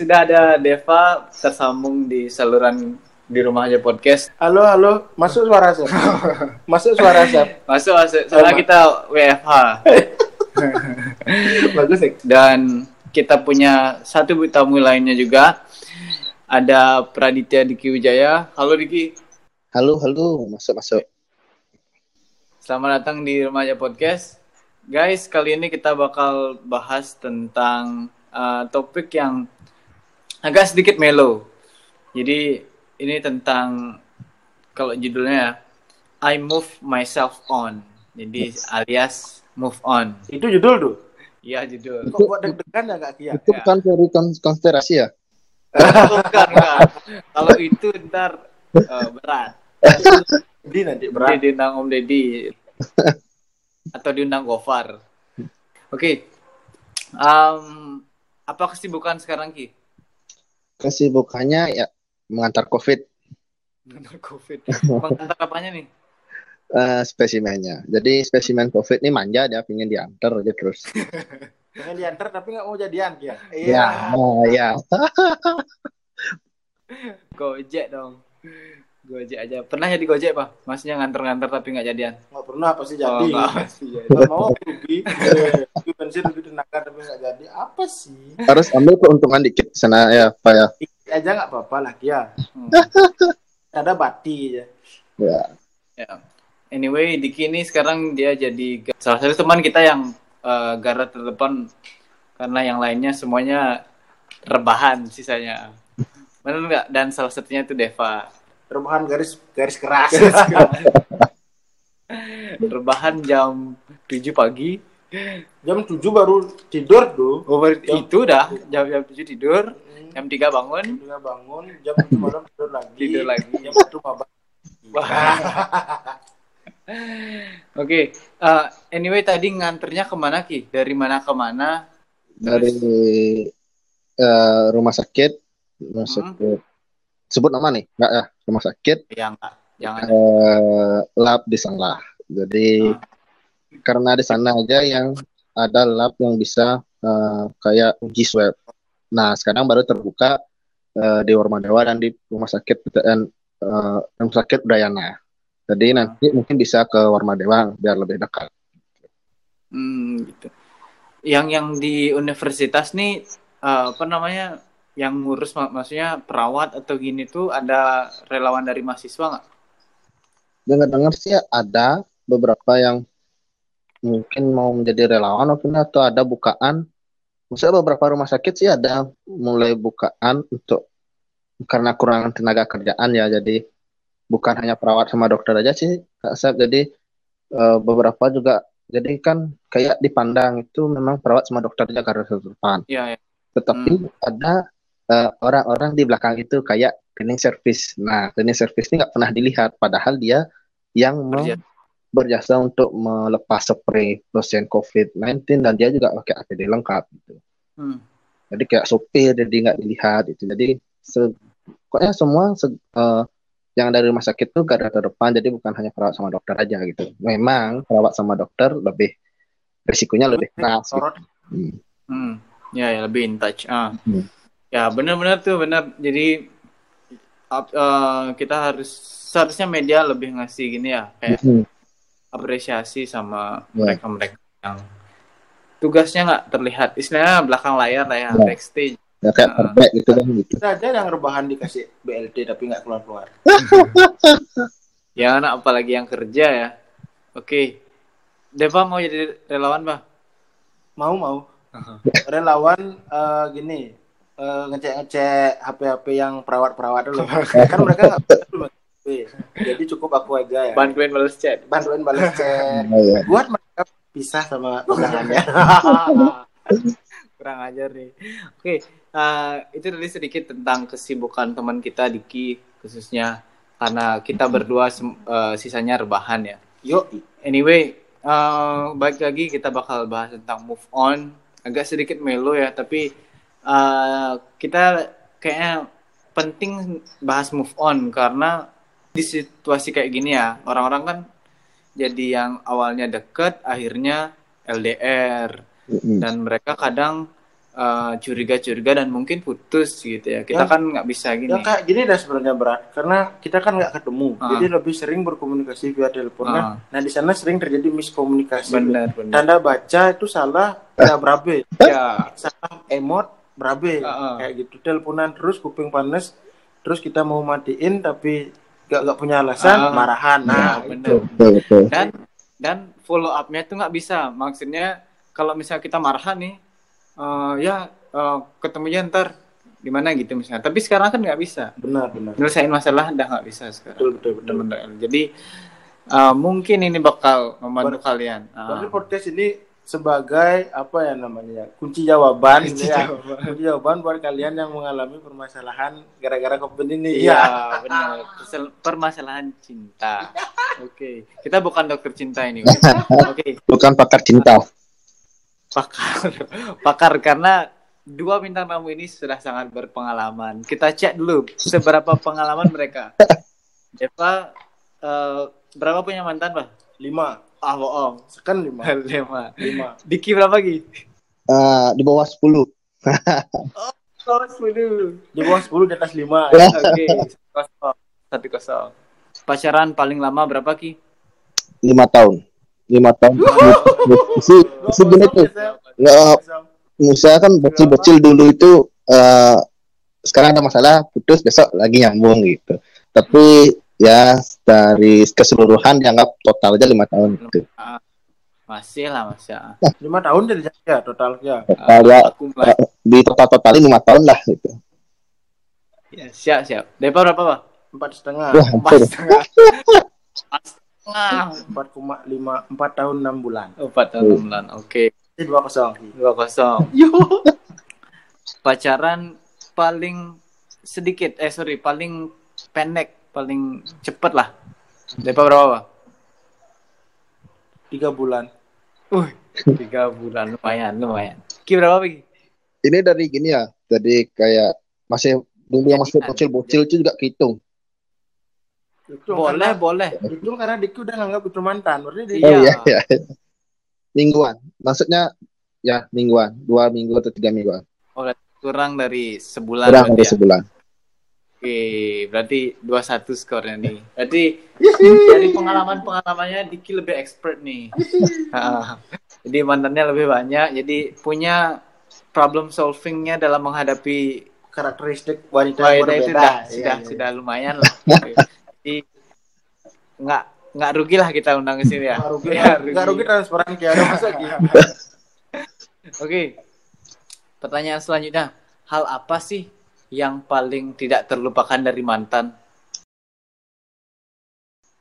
Sudah ada Deva tersambung di saluran di rumah aja podcast. Halo, halo. Masuk suara Sep. Masuk suara Sep. Masuk masuk. Soalnya kita WFH Bagus, ya. dan kita punya satu tamu lainnya juga. Ada Praditya Diki Wijaya. Halo Diki. Halo, halo, masuk, masuk. Selamat datang di rumah aja podcast. Guys, kali ini kita bakal bahas tentang uh, topik yang agak sedikit melo. Jadi ini tentang kalau judulnya I move myself on. Jadi alias move on. Itu judul tuh. Iya judul. Kok buat deg-degan ya Kak Kia? Itu Ya. bukan teori kons- konspirasi ya? Bukan, bukan. Kalau itu ntar uh, berat. Di nanti berat. diundang Om Deddy atau diundang Gofar. Oke. Um, apa kesibukan sekarang Ki? Kesibukannya ya mengantar COVID Mengenal COVID. Mengantar apanya nih? eh, spesimennya. Jadi spesimen COVID ini manja, dia pengen diantar aja terus. Pengen diantar tapi nggak mau jadian. Ya, oh, ya. Gojek dong. Gojek aja. Pernah jadi Gojek, Pak? Maksudnya nganter-nganter tapi nggak jadian. Nggak pernah pasti Oh, jadi. nggak pasti jadi. Nggak mau rugi. Rugi bensin, rugi tenaga tapi nggak jadi. Apa sih? Harus ambil keuntungan dikit sana ya, Pak ya. Dikit aja nggak apa-apa lah Kia. Hmm. Ada bati aja. Ya. Ya. Anyway, Diki ini sekarang dia jadi salah satu teman kita yang eh, garda terdepan karena yang lainnya semuanya rebahan sisanya. Benar nggak? Dan salah satunya itu Deva. Rebahan garis garis keras. rebahan jam 7 pagi. Jam 7 baru tidur tuh. Oh, ber- itu dah jam jam 7 tidur, jam 3 bangun. Udah bangun, jam 7 malam tidur lagi. Tidur lagi. Jam 1 mabak. Oke, eh, anyway tadi nganternya ke mana Ki? Dari mana ke mana? Dari eh, rumah sakit, rumah Hmm. sakit. Sebut nama nih, enggak ya? Rumah sakit, Yang jangan eh, lab di sana. Jadi Ah. karena di sana aja yang ada lab yang bisa eh, kayak uji swab. Nah sekarang baru terbuka eh, di Warmadewa dan di rumah sakit PTN eh, rumah sakit Udayana. Jadi nanti mungkin bisa ke Warmadewa biar lebih dekat. Hmm, gitu. Yang yang di universitas nih eh, apa namanya? Yang ngurus mak- maksudnya perawat atau gini tuh ada relawan dari mahasiswa nggak? Dengar-dengar sih ada beberapa yang mungkin mau menjadi relawan mungkin atau ada bukaan. Maksudnya beberapa rumah sakit sih ada mulai bukaan untuk karena kurang tenaga kerjaan ya. Jadi bukan hanya perawat sama dokter aja sih, Kak Sep. Jadi eh, beberapa juga jadi kan kayak dipandang itu memang perawat sama dokter aja garda terdepan. Iya, ya. Tetapi ada eh, orang-orang di belakang itu kayak cleaning service. Nah, cleaning service ini nggak pernah dilihat, padahal dia yang Berjasa. berjasa untuk melepas spray pasien COVID-19 dan dia juga pakai APD lengkap gitu. Hmm. Jadi kayak sopir jadi nggak dilihat itu. Jadi se- pokoknya semua se- eh, yang dari rumah sakit tuh garda terdepan. Jadi bukan hanya perawat sama dokter aja gitu. Memang perawat sama dokter lebih risikonya lebih keras. Gitu. Hmm. Hmm. Ya, ya lebih in touch. Ah. Hmm. Ya, benar-benar tuh benar. Jadi ap- eh, kita harus seharusnya media lebih ngasih gini ya, kayak Hmm. apresiasi sama Ya. mereka-mereka yang tugasnya nggak terlihat. Istilahnya belakang layar lah ya, Ya. backstage. Ya kayak Ah. perfect gitu kan gitu. Ada aja yang rebahan dikasih BLT tapi nggak keluar-keluar. Ya anak apalagi yang kerja ya. Oke. Deva mau jadi relawan, Bah? Mau mau. Relawan eh, gini eh, ngecek-ngecek HP-HP yang perawat-perawat dulu. kan mereka nggak. Jadi cukup aku aja ya. Bantuin balas chat. Bantuin balas chat. Oh, iya. Buat mereka pisah sama pasangannya. Kurang ajar nih. Oke, eh, itu tadi sedikit tentang kesibukan teman kita Diki khususnya karena kita berdua eh, sisanya rebahan ya. Yuk, Anyway, eh, balik lagi kita bakal bahas tentang move on. Agak sedikit melo ya, tapi eh, kita kayaknya penting bahas move on karena di situasi kayak gini ya, orang-orang kan jadi yang awalnya deket, akhirnya LDR dan mereka kadang eh, curiga-curiga dan mungkin putus gitu ya. Kita Ya. kan nggak bisa gini. Ya kayak gini dah sebenarnya berat karena kita kan nggak ketemu, Ah. jadi lebih sering berkomunikasi via telepon. Ah. Nah, nah di sana sering terjadi miskomunikasi. Benar, benar. Tanda baca itu salah, ya berabe. Ya. Salah emot, berabe. Ah, ah. Kayak gitu teleponan terus kuping panas, terus kita mau matiin tapi gak, gak punya alasan, Ah. marahan. Nah, Ya, benar. itu. betul betul Dan dan follow up-nya tuh nggak bisa. Maksudnya kalau misalnya kita marah nih, eh, ya eh, ketemunya ntar gimana gitu misalnya. Tapi sekarang kan nggak bisa. Benar, benar. Nyelesain masalah udah nggak bisa sekarang. Betul, betul, betul. Benar-benar. Jadi eh, mungkin ini bakal membantu Ber- kalian. Berarti podcast ini sebagai apa ya namanya kunci jawaban Kunci gitu ya. jawaban. kunci jawaban buat kalian yang mengalami permasalahan gara-gara covid ini Iya, benar. Persel- Permasalahan cinta. Oke, kita bukan dokter cinta ini. Oke, bukan pakar cinta pakar, pakar karena dua bintang tamu ini sudah sangat berpengalaman. Kita cek dulu seberapa pengalaman mereka. Deva, eh, berapa punya mantan, Pak? lima Ah, bohong. sekan lima Lima. lima Diki berapa lagi? Eh, di bawah 10 Oh, sepuluh. di bawah sepuluh di atas lima Oke, kosong. Satu kosong. Pacaran paling lama berapa, Ki? lima tahun lima tahun si si gini tuh nggak Musa kan bocil-bocil dulu itu eh sekarang ada masalah putus besok lagi nyambung gitu tapi ya dari keseluruhan dianggap total aja lima tahun gitu Masih lah, masih. ah. lima tahun jadi ya totalnya total ya mulai. di total totalin lima tahun lah gitu Ya, siap, siap. Depa berapa, Pak? empat setengah wah Empat setengah. Empat setengah. empat koma lima empat tahun enam bulan Empat tahun enam bulan. Oke. jadi dua kosong Dua kosong. Pacaran paling sedikit, eh sorry, paling pendek, paling cepet lah. Depa berapa, Pak? tiga bulan Uh, tiga bulan. Lumayan, lumayan. Ki berapa, Ki? ini dari gini ya jadi kayak masih dulu yang masih bocil-bocil itu juga kehitung itu Boleh, karena, boleh. itu karena Diki udah nganggap itu mantan berarti di Iya. oh iya iya mingguan maksudnya ya mingguan dua minggu atau tiga mingguan Kurang dari sebulan kurang dari ya? sebulan Oke, berarti 2-1 skornya nih. Berarti dari pengalaman-pengalamannya Diki lebih expert nih. Jadi mantannya lebih banyak, jadi punya problem solvingnya dalam menghadapi karakteristik wanita wanita yang berbeda itu sudah, Iya, sudah, iya. sudah lumayan lah. Jadi nggak nggak rugi lah kita undang ke sini ya. Nggak rugi, Ya, nggak rugi transparan kayak ada masa. Oke. Pertanyaan selanjutnya, hal apa sih yang paling tidak terlupakan dari mantan?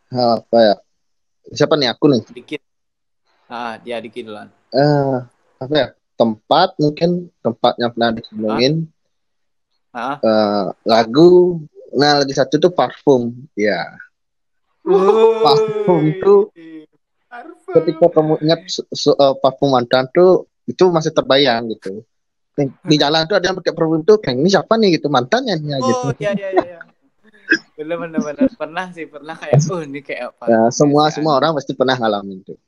Hal apa ya? Siapa nih? Aku nih. Dikit. Ah, dia dikit duluan. eh apa ya? Tempat mungkin tempat yang pernah dikunjungin Ah. eh, lagu nah lagi satu tuh parfum. Ya Parfum tuh ketika kamu ingat su- su- eh, parfum mantan tuh itu masih terbayang gitu di di jalan tuh ada yang pakai parfum tuh kayak ini siapa nih gitu mantannya nih gitu Oh iya iya iya. iya. Bener bener bener pernah sih pernah kayak oh ini kayak apa? Ya, semua Biasa. semua orang pasti pernah ngalamin tuh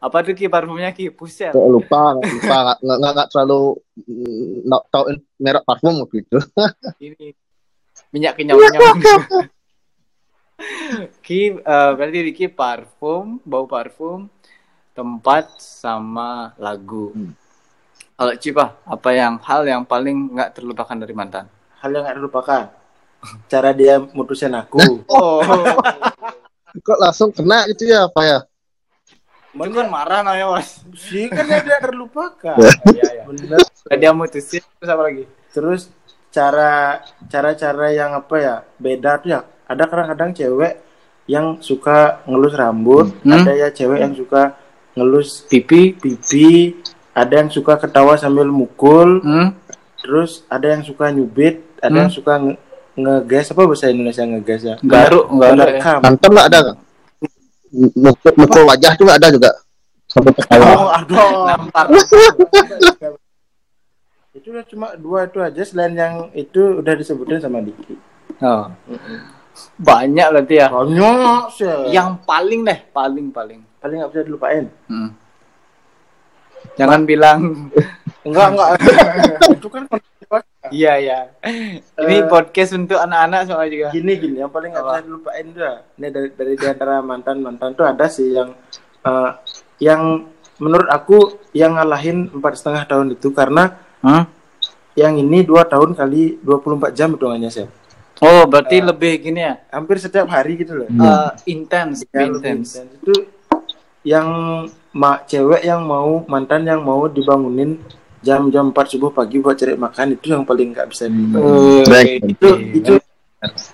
Apa tuh ki parfumnya ki? Tuh, lupa lupa nggak nggak terlalu mm, nggak tahu merek parfum waktu itu Ini minyak kenyal kenyal. ki eh, berarti Riki parfum bau parfum tempat sama lagu. Hmm. Kalau Cipa apa yang hal yang paling nggak terlupakan dari mantan? hal yang nggak terlupakan cara dia mutusin aku Oh, kok langsung kena gitu ya apa ya itu kan marah nanya mas. sih kan tidak terlupakan Iya iya. bener Dia mutusin terus apa lagi? terus cara cara-cara yang apa ya beda tuh ya ada kadang-kadang cewek yang suka ngelus rambut Hmm. ada ya cewek yang suka ngelus Pipi. pipi ada yang suka ketawa sambil mukul Hmm? terus ada yang suka nyubit ada Hmm. yang suka nge- ngegas apa bahasa Indonesia ngegas ya Garuk, nggak ada nggak? mukul, mukul wajah juga ada juga sampai ketawa oh aduh Nampar. itu udah cuma dua itu aja selain yang itu udah disebutin sama Diki Oh. Banyak berarti ya. banyak sih Yang paling deh, paling paling. paling nggak bisa dilupain Hmm. Jangan bilang Enggak, enggak. itu kan Iya iya. Ini Eh, podcast untuk anak-anak soalnya juga. gini gini yang paling nggak bisa dilupain tuh ya. ini dari dari di antara mantan mantan tuh ada sih yang eh, yang menurut aku yang ngalahin empat setengah tahun itu karena Hah? yang ini dua tahun kali 24 jam hitungannya sih Oh berarti lebih gini ya? hampir setiap hari gitu loh Eh, intens, Ya, intens. itu yang mak cewek yang mau mantan yang mau dibangunin jam-jam 4 subuh pagi buat cari makan itu yang paling nggak bisa di Oh, Baik. itu itu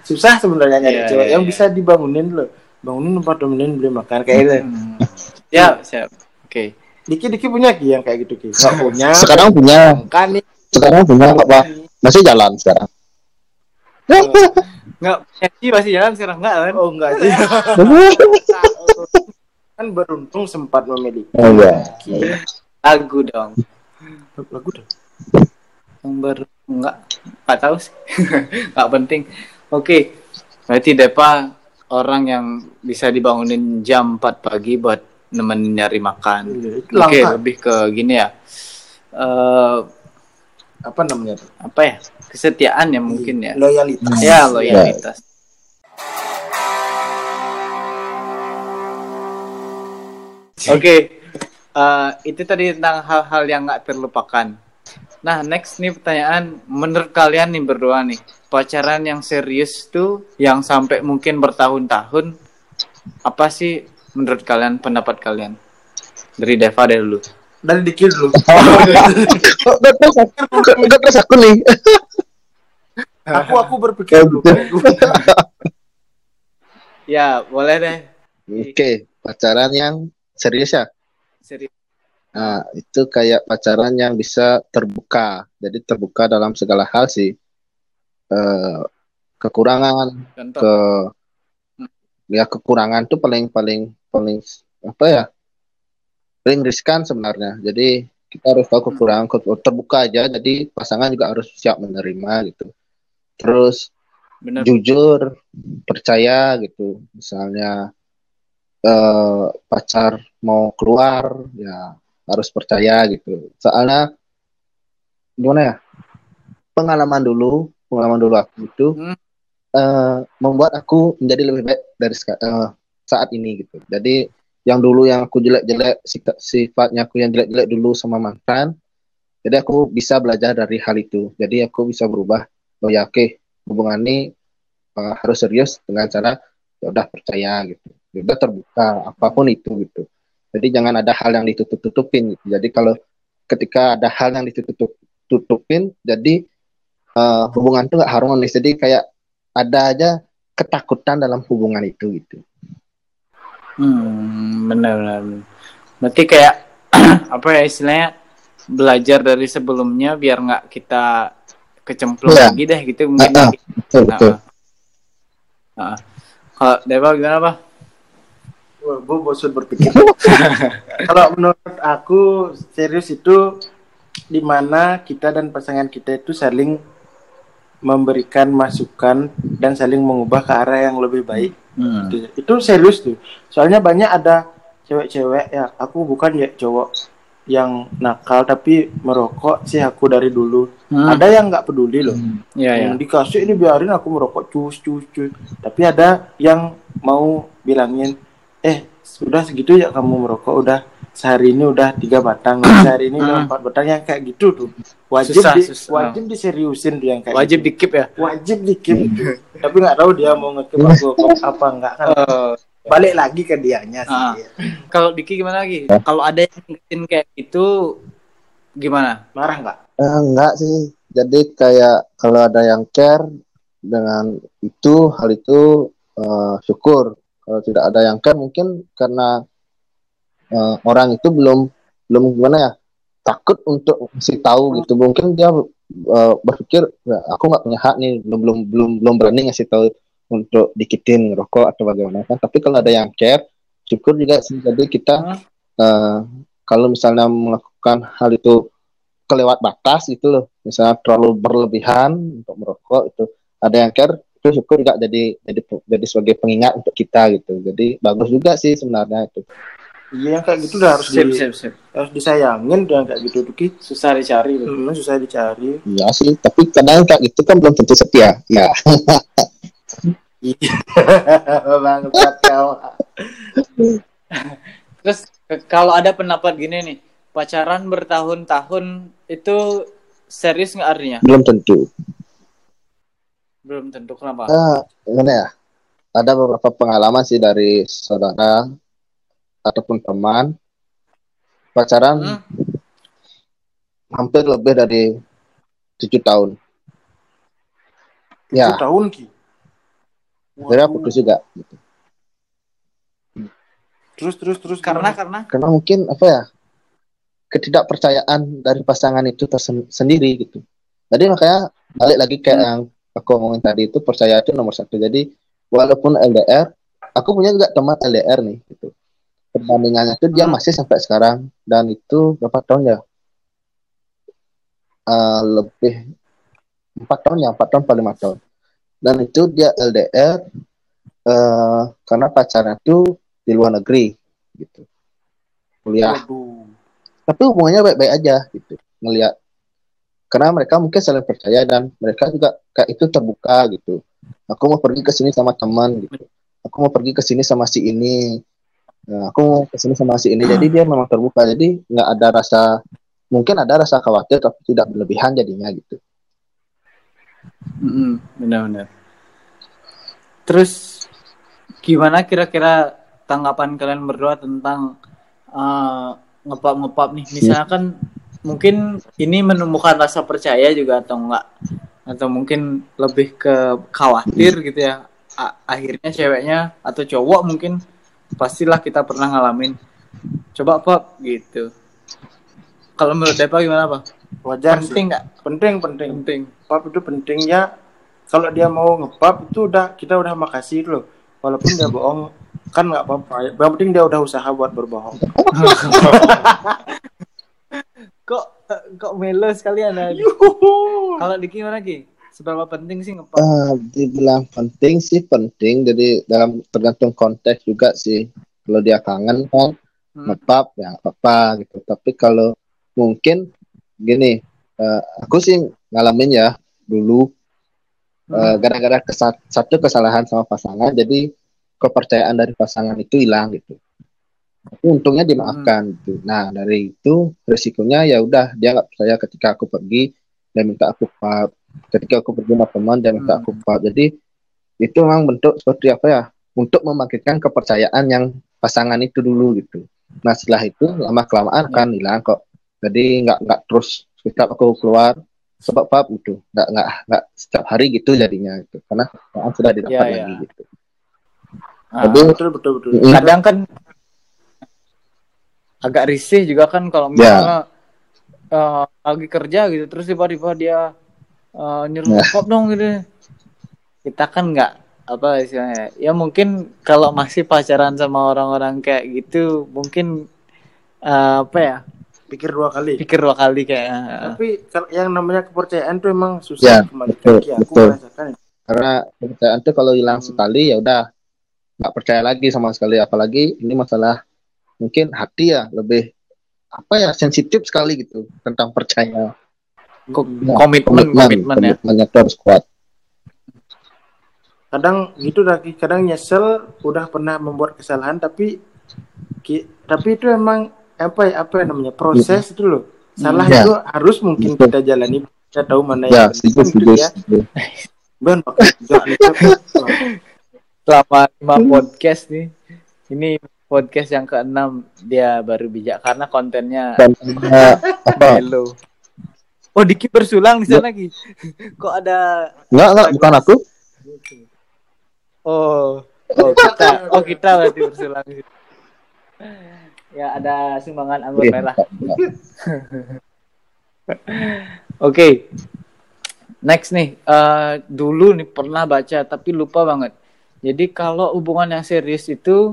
susah sebenarnya nyari Iya, cewek iya, yang iya. bisa dibangunin loh bangunin empat menit beli makan kayak gitu Hmm. Siap, siap. Oke. Diki Diki punya Ki yang kayak gitu Ki nggak punya Sekarang punya, kan nih sekarang punya apa? Masih jalan sekarang. Nggak, Eci masih jalan sekarang nggak kan? oh enggak sih kan beruntung sempat memiliki Oh iya. Lagu dong. lagu dong Yang baru nggak, nggak tahu sih. nggak penting. Oke. Berarti Depa orang yang bisa dibangunin jam 4 pagi buat nemenin nyari makan. Iya, itu Oke, langka lebih ke gini ya. Eh apa namanya tuh apa ya? Kesetiaan ya mungkin ya. loyalitas Ya, loyalitas. Oke, eh, itu tadi tentang hal-hal yang nggak terlupakan. Nah, next nih pertanyaan, menurut kalian nih berdua nih, pacaran yang serius tuh, yang sampai mungkin bertahun-tahun, apa sih menurut kalian, pendapat kalian? Dari Deva deh dulu. dari Diki dulu Kok udah terus aku, nih. aku aku berpikir dulu Ya, boleh deh. Oke, pacaran yang serius ya. Serius. Nah, itu kayak pacaran yang bisa terbuka. Jadi terbuka dalam segala hal sih. Eh, kekurangan, Contoh. ke ya kekurangan tuh paling paling paling apa ya? Paling riskan sebenarnya. Jadi kita harus tahu kekurangan ke- terbuka aja. Jadi pasangan juga harus siap menerima gitu. Terus Bener. jujur, percaya gitu. Misalnya eh, pacar mau keluar, ya harus percaya gitu. Soalnya gimana ya? Pengalaman dulu, pengalaman dulu aku itu Hmm. eh, membuat aku menjadi lebih baik dari eh, saat ini gitu. Jadi yang dulu yang aku jelek-jelek sifat- sifatnya aku yang jelek-jelek dulu sama mantan, jadi aku bisa belajar dari hal itu. Jadi aku bisa berubah. Oh ya oke, hubungan ini eh, harus serius dengan cara ya udah percaya gitu. Ya udah terbuka apa pun itu gitu. Jadi jangan ada hal yang ditutup-tutupin gitu. Jadi kalau ketika ada hal yang ditutup-tutupin, jadi eh, hubungan itu nggak harmonis. Jadi kayak ada aja ketakutan dalam hubungan itu gitu. Hmm, benar. Berarti kayak apa ya istilahnya belajar dari sebelumnya biar nggak kita kecemplung Iya. lagi deh gitu mungkin. Ah, lagi. betul Nah, betul. ah. Ah. Kalau Dewa gimana pak? Gue bosan berpikir. Kalau menurut aku serius itu di mana kita dan pasangan kita itu saling memberikan masukan dan saling mengubah ke arah yang lebih baik. Hmm. Itu, itu serius tuh. Soalnya banyak ada cewek-cewek ya. Aku bukan ya cowok yang nakal tapi merokok sih aku dari dulu. Hmm. Ada yang nggak peduli loh. Iya ya. yang dikasih ini biarin aku merokok cus cus cus tapi ada yang mau bilangin eh sudah segitu ya kamu merokok udah sehari ini udah tiga batang sehari ini udah Hmm. empat batang yang kayak gitu tuh wajib Susah, di- susah. wajib diseriusin tuh yang kayak Wajib gitu. di keep ya. wajib dikip tapi nggak tahu dia mau ngekip aku apa enggak kan balik lagi ke dianya sih Ah. Kalau Diki gimana lagi? Kalau ada yang bikin kayak gitu gimana? marah nggak Eh, enggak sih. Jadi kayak kalau ada yang care dengan itu hal itu eh, syukur. Kalau tidak ada yang care mungkin karena eh, orang itu belum belum gimana ya takut untuk ngasih tahu gitu. Mungkin dia eh, berpikir "Ya, aku nggak punya hak nih belum belum belum belum berani ngasih tahu untuk dikitin rokok atau bagaimana kan. Tapi kalau ada yang care syukur juga sih. Jadi kita eh, kalau misalnya melakukan hal itu kelewat batas gitu loh misalnya terlalu berlebihan untuk merokok itu ada yang care itu syukur juga jadi jadi jadi sebagai pengingat untuk kita gitu jadi bagus juga sih sebenarnya itu Iya yang kayak gitu udah harus Sip, di, sip, sip. harus disayangin dan kayak gitu tuh. Susah dicari loh. Hmm, susah dicari. Iya sih, tapi kadang kayak gitu kan belum tentu setia. Ya. Iya. Bangsat kau. Terus kalau ada pendapat gini nih, pacaran bertahun-tahun itu serius nggak artinya? belum tentu. Belum tentu kenapa? Ah, gimana ya? Ada beberapa pengalaman sih dari saudara ataupun teman pacaran Hmm? hampir lebih dari tujuh tahun. Tujuh Ya, tahun Ki. akhirnya putus juga. Terus terus terus Karena karena Karena mungkin apa ya ketidakpercayaan dari pasangan itu tersendiri gitu. Jadi makanya balik lagi kayak Hmm. yang aku ngomongin tadi itu percaya itu nomor satu. Jadi walaupun LDR, aku punya juga teman LDR nih gitu. Perbandingannya itu dia Hmm. masih sampai sekarang dan itu berapa tahun ya? Eh, lebih empat tahun ya, empat tahun paling lima tahun. Dan itu dia LDR eh, karena pacarnya itu di luar negeri gitu. Kuliah Waduh. tapi hubungannya baik-baik aja gitu ngelihat karena mereka mungkin saling percaya dan mereka juga kayak itu terbuka gitu. Aku mau pergi ke sini sama teman gitu. Aku mau pergi ke sini sama si ini. Nah, aku mau ke sini sama si ini. Jadi dia memang terbuka. Jadi nggak ada rasa mungkin ada rasa khawatir tapi tidak berlebihan jadinya gitu. Benar-benar. Terus gimana kira-kira tanggapan kalian berdua tentang eh, ngepap-ngepap nih? Misalnya kan mungkin ini menumbuhkan rasa percaya juga atau enggak? Atau mungkin lebih ke khawatir gitu ya? A- akhirnya ceweknya atau cowok mungkin pastilah kita pernah ngalamin. Coba pop gitu. Kalau menurut Depa gimana pak? Wajar sih. Penting nggak? Penting penting. Penting. Pap itu pentingnya kalau dia mau ngepap itu udah kita udah makasih loh. Walaupun dia bohong kan nggak apa-apa. Yang penting dia udah usaha buat berbohong. kok kok melo sekali anda Yuhu. kalau Diki gimana Ki? Seberapa penting sih ngepap Ah, dibilang penting sih penting. Jadi dalam tergantung konteks juga sih. Kalau dia kangen kan Hmm. ngepap ya apa-apa gitu. Tapi kalau mungkin gini eh, aku sih ngalamin ya dulu eh, Hmm. gara-gara kesa- satu kesalahan sama pasangan. Jadi kepercayaan dari pasangan itu hilang gitu untungnya dimaafkan gitu. Nah dari itu resikonya ya udah dia nggak percaya ketika aku pergi dan minta aku pap ketika aku pergi sama teman dia minta Hmm. aku pap jadi itu memang bentuk seperti apa ya untuk membangkitkan kepercayaan yang pasangan itu dulu gitu. Nah setelah itu lama kelamaan akan hilang kok. Jadi nggak nggak terus setiap aku keluar. Sebab pap gitu nggak nggak nggak setiap hari gitu jadinya gitu. Karena sudah didapat Ya, ya. lagi gitu. Ah, Jadi Betul betul betul. Kadang kan agak risih juga kan kalau Ya. misalnya eh, lagi kerja gitu terus tiba-tiba dia eh, nyuruh Ya. ngepap dong gitu kita kan nggak apa istilahnya ya mungkin kalau masih pacaran sama orang-orang kayak gitu mungkin eh, apa ya Pikir dua kali. pikir dua kali kayak eh, Tapi kalau yang namanya kepercayaan tuh emang Ya, susah kembalikan betul, Ki. Aku betul. merasakan. karena kepercayaan itu kalau hilang Hmm. sekali ya udah nggak percaya lagi sama sekali apalagi ini masalah mungkin hati ya lebih apa ya sensitif sekali gitu tentang percaya ko- Hmm. komitmen komitmen ya itu harus kuat kadang gitu Ki. kadang nyesel udah pernah membuat kesalahan tapi Ki, tapi itu emang apa ya apa ya namanya proses itu loh salah Ya. itu harus mungkin Betul. kita jalani kita tahu mana ya yang benar, gitu ya. Ben, selama lima podcast nih ini podcast yang keenam dia baru bijak karena kontennya eh, apa? Melo oh Diki bersulang di sana lagi kok ada nggak nggak bukan aku. Oh oh kita oh kita berarti bersulang ya ada sumbangan anggur Iya, merah nggak. Oke. Next nih, eh, dulu nih pernah baca tapi lupa banget. Jadi kalau hubungan yang serius itu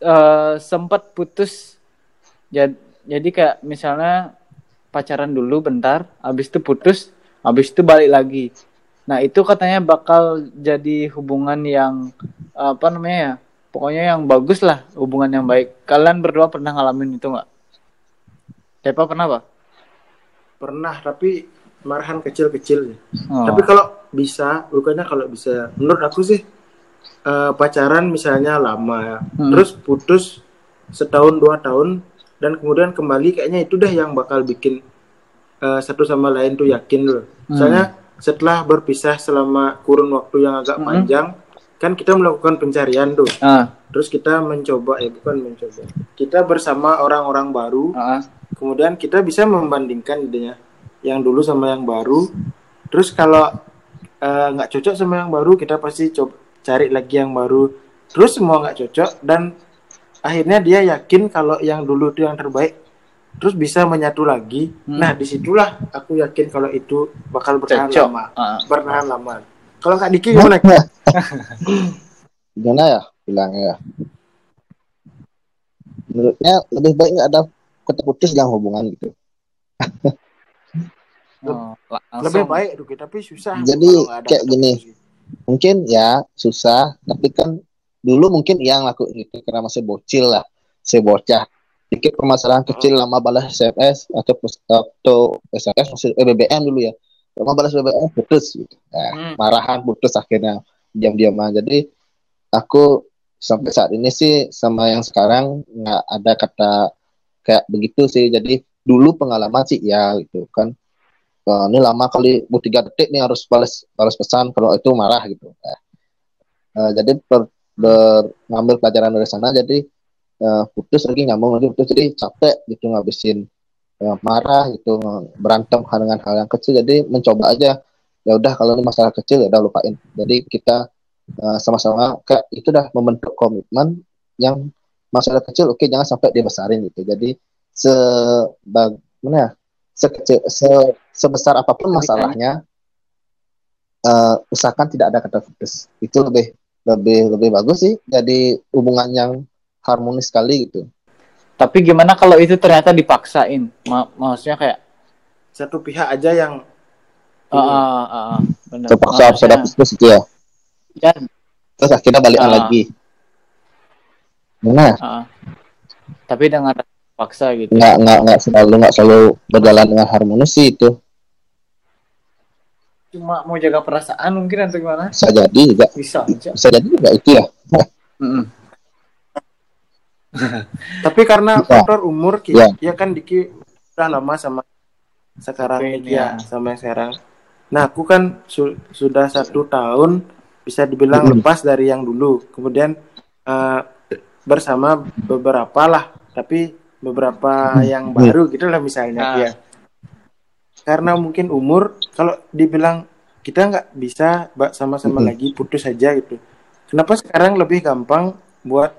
eh, sempat putus. Jadi, jadi kayak misalnya pacaran dulu bentar, habis itu putus, habis itu balik lagi. Nah itu katanya bakal jadi hubungan yang apa namanya ya pokoknya yang bagus lah hubungan yang baik kalian berdua pernah ngalamin itu nggak Depa pernah pak pernah tapi marahan kecil-kecil oh. tapi kalau bisa bukannya kalau bisa menurut aku sih eh, pacaran misalnya lama Hmm. terus putus setahun dua tahun dan kemudian kembali kayaknya itu dah yang bakal bikin eh, satu sama lain tuh yakin loh Hmm. soalnya setelah berpisah selama kurun waktu yang agak Hmm. panjang kan kita melakukan pencarian tuh ah, terus kita mencoba ya bukan mencoba kita bersama orang-orang baru ah, kemudian kita bisa membandingkan idenya yang dulu sama yang baru terus kalau nggak cocok sama yang baru kita pasti coba cari lagi yang baru. Terus semua nggak cocok dan akhirnya dia yakin kalau yang dulu itu yang terbaik terus bisa menyatu lagi. Hmm. nah di situlah aku yakin kalau itu bakal bertahan cocok. lama. Ah. bertahan lama. Kalau kak Diki gimana? Gimana? Ya? Bilangnya ya. Menurutnya lebih baik nggak ada kata putus dalam hubungan gitu. Oh, la- lebih baik tuh tapi susah Jadi, nggak kayak gini. putus gitu. Mungkin ya susah. Tapi kan dulu mungkin yang laku gitu karena masih bocil lah saya bocah. Dikit permasalahan kecil lama balas SMS atau atau SMS masih eh, BBM dulu ya. Lama balas BBM putus gitu. Nah, Hmm. marahan putus akhirnya. Diam-diaman jadi aku sampai saat ini sih sama yang sekarang nggak ada kata kayak begitu sih. Jadi dulu pengalaman sih ya gitu kan Ini lama kali bu tiga detik nih harus balas balas pesan kalau itu marah gitu. Nah, jadi per, ber- ngambil pelajaran dari sana jadi eh, putus lagi nyambung lagi putus jadi capek gitu ngabisin marah gitu berantem dengan hal yang kecil jadi mencoba aja ya udah kalau ini masalah kecil ya udah lupain. Jadi kita eh, sama-sama kayak itu dah membentuk komitmen yang masalah kecil oke jangan sampai dibesarin gitu. Jadi sebag mana ya sekecil se- sebesar apa pun masalahnya eh, usahakan tidak ada kata putus itu lebih lebih lebih bagus sih jadi hubungan yang harmonis sekali gitu Tapi gimana kalau itu ternyata dipaksain? Ma- maksudnya kayak satu pihak aja yang bener. terpaksa harus ada putus itu ya ya, terus akhirnya balikan Ah. lagi mana ah, ah. tapi dengan paksa gitu. nggak nggak nggak selalu nggak selalu berjalan dengan harmonis sih itu Cuma mau jaga perasaan mungkin atau gimana? bisa jadi juga Bisa aja. bisa jadi juga itu ya. Tapi karena Bisa. faktor umur Ki, Ya. ya kan Diki udah lama sama sekarang Oke, Diki ya. sama yang sekarang. Nah aku kan su- sudah satu tahun bisa dibilang Mm-mm. lepas dari yang dulu. Kemudian eh, bersama beberapa lah, tapi beberapa yang baru gitu lah misalnya Ah. Ki, ya. Karena mungkin umur, kalau dibilang kita nggak bisa sama-sama Mm-mm. lagi putus saja gitu. Kenapa sekarang lebih gampang buat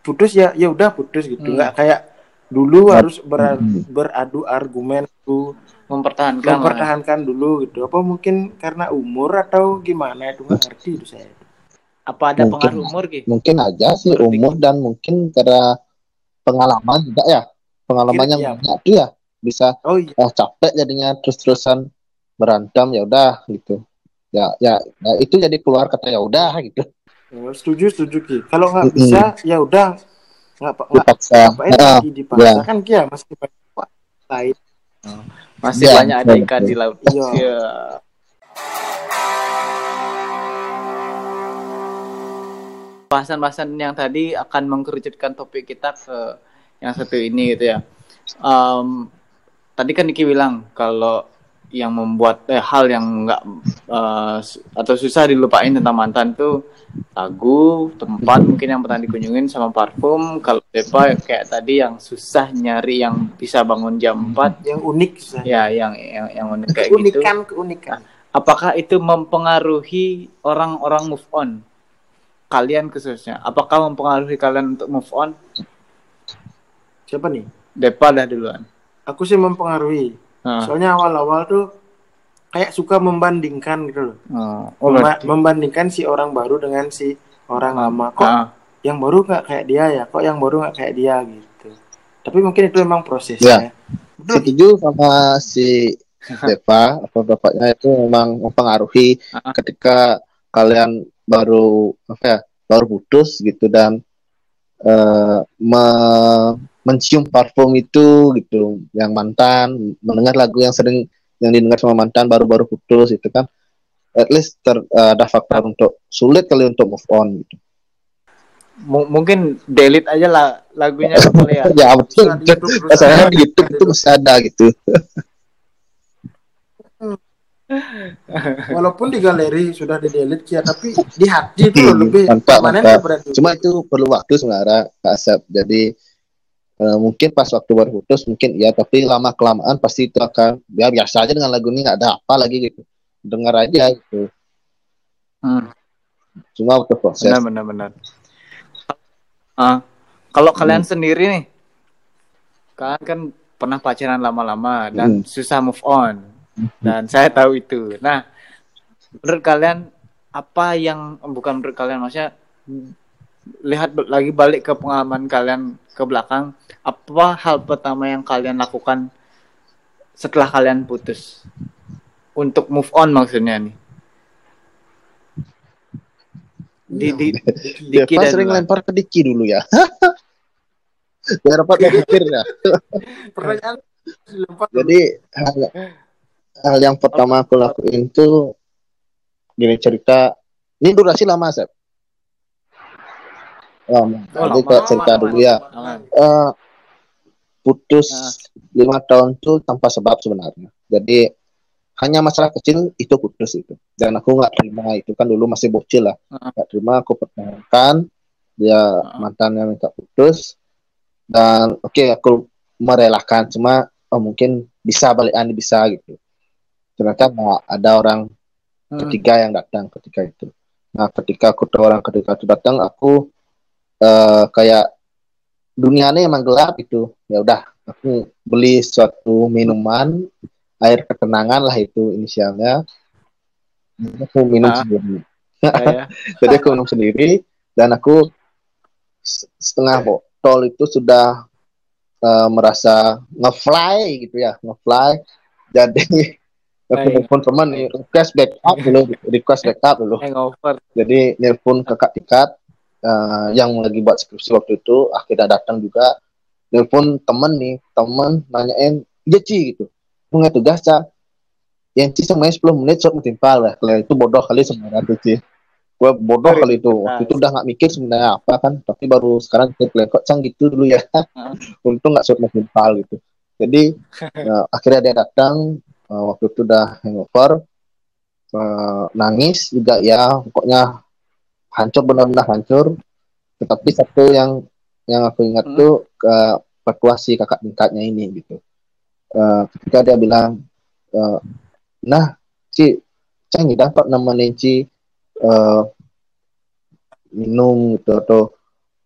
putus ya ya udah putus gitu Hmm. nggak kayak dulu harus ber- Hmm. beradu argumen tuh Mempertahankan. lah. mempertahankan dulu gitu apa mungkin karena umur atau gimana itu nggak ngerti itu saya Apa ada Mungkin. pengaruh umur gitu? mungkin aja sih Berarti- umur dan mungkin karena pengalaman juga ya pengalaman Mungkin, yang iya. banyak tuh ya bisa oh iya. Ah, capek jadinya terus-terusan berantem ya udah gitu. Ya ya ya, itu jadi keluar kata ya udah gitu. Oh, setuju setuju ki. Kalau nggak bisa ya udah. Nggak apa nggak dipaksa ngapain Ah, lagi dipaksa ya. kan kia masih banyak lain Masih Ya, banyak ada ikan di laut. Iya. Iya. Bahasan-bahasan yang tadi akan mengkerucutkan topik kita ke yang satu ini gitu ya. Em, tadi kan Niki bilang kalau yang membuat eh, hal yang enggak su- atau susah dilupain tentang mantan tuh lagu, tempat mungkin yang pernah dikunjungin sama parfum. Kalau Depa kayak tadi yang susah nyari yang bisa bangun jam 4 yang unik saya ya yang yang yang unik kayak gitu. Keunikan keunikan. Apakah itu mempengaruhi orang-orang move on? Kalian khususnya apakah mempengaruhi kalian untuk move on? Siapa nih? Depa dah duluan aku sih mempengaruhi. Nah, soalnya awal-awal tuh kayak suka membandingkan gitu loh. Oh, oh, berarti- membandingkan si orang baru dengan si orang lama. Kok Ah, yang baru nggak kayak dia ya? Kok yang baru nggak kayak dia gitu? Tapi mungkin itu emang proses Ya. ya. Setuju sama si Deva atau bapaknya itu memang mempengaruhi Ah. ketika kalian baru apa ya baru putus gitu dan uh, me mencium parfum itu gitu yang mantan mendengar lagu yang sering yang didengar sama mantan baru-baru putus itu kan at least ter, uh, ada faktor untuk sulit kali untuk move on gitu. M mungkin delete aja lah lagunya kali ya. ya betul. Saya di YouTube itu masih ada gitu. Walaupun di galeri sudah di delete ya, tapi di hati itu Hmm, lebih mantap, permanen mantap. Cuma itu perlu waktu sebenarnya Kak Asep. Jadi eh, mungkin pas waktu baru putus mungkin ya, tapi lama kelamaan pasti itu akan ya biasa aja dengan lagu ini nggak ada apa lagi gitu. Dengar aja gitu. Hmm, Cuma waktu proses. benar benar benar. Ah, kalau kalian sendiri nih, kalian kan pernah pacaran lama-lama dan Hmm. susah move on. Dan saya tahu itu. Nah, menurut kalian apa yang bukan menurut kalian maksudnya lihat lagi balik ke pengalaman kalian ke belakang, apa hal pertama yang kalian lakukan setelah kalian putus untuk move on maksudnya nih? Di, di, Ya, Diki pas dan sering lempar ke Diki dulu ya. Biar dapat berpikir ya. pertanyaan. Jadi hal, hal yang pertama aku lakuin itu gini cerita. Ini durasi lama, Sep. Oh, jadi lama, kayak cerita dulu ya. Eh, putus Ah. lima tahun tuh tanpa sebab sebenarnya. Jadi hanya masalah kecil itu putus itu. Dan aku nggak terima itu kan dulu masih bocil lah. Ah. Nggak terima aku pertahankan. Dia Ah. mantannya minta putus. Dan oke aku merelakan cuma oh, mungkin bisa balikan bisa gitu. Ternyata nggak ada orang ketiga yang datang ketika itu. Nah, ketika aku tahu orang ketiga itu datang, aku eh, kayak dunianya emang gelap itu. Ya udah, aku beli suatu minuman air ketenangan lah itu inisialnya. Aku minum Ah. sendiri. Ya, ya. Jadi aku minum sendiri dan aku setengah botol itu sudah eh, merasa ngefly gitu ya, ngefly. Jadi aku nelfon teman request backup dulu, request backup dulu. Hangover. Jadi nelpon kakak tingkat eh, yang lagi buat skripsi waktu itu akhirnya datang juga. Nelpon temen nih, temen nanyain, iya Ci gitu. Nggak tugas Ca? Yang Ci semuanya 10 menit sok timpal lah. Kalau itu bodoh kali sebenarnya tuh Ci. Gue bodoh kali itu. Waktu itu udah nggak mikir sebenarnya apa kan. Tapi baru sekarang kita kok Cang gitu dulu ya. Untung nggak sok timpal gitu. Jadi eh, akhirnya dia datang. eh, waktu itu udah hangover. eh, nangis juga ya. Pokoknya hancur benar-benar hancur. Tetapi satu yang yang aku ingat Hmm. tuh ke petua si kakak tingkatnya ini gitu. Eh, ketika dia bilang eh, nah Ci Cang dapat nemenin Ci eh, minum gitu atau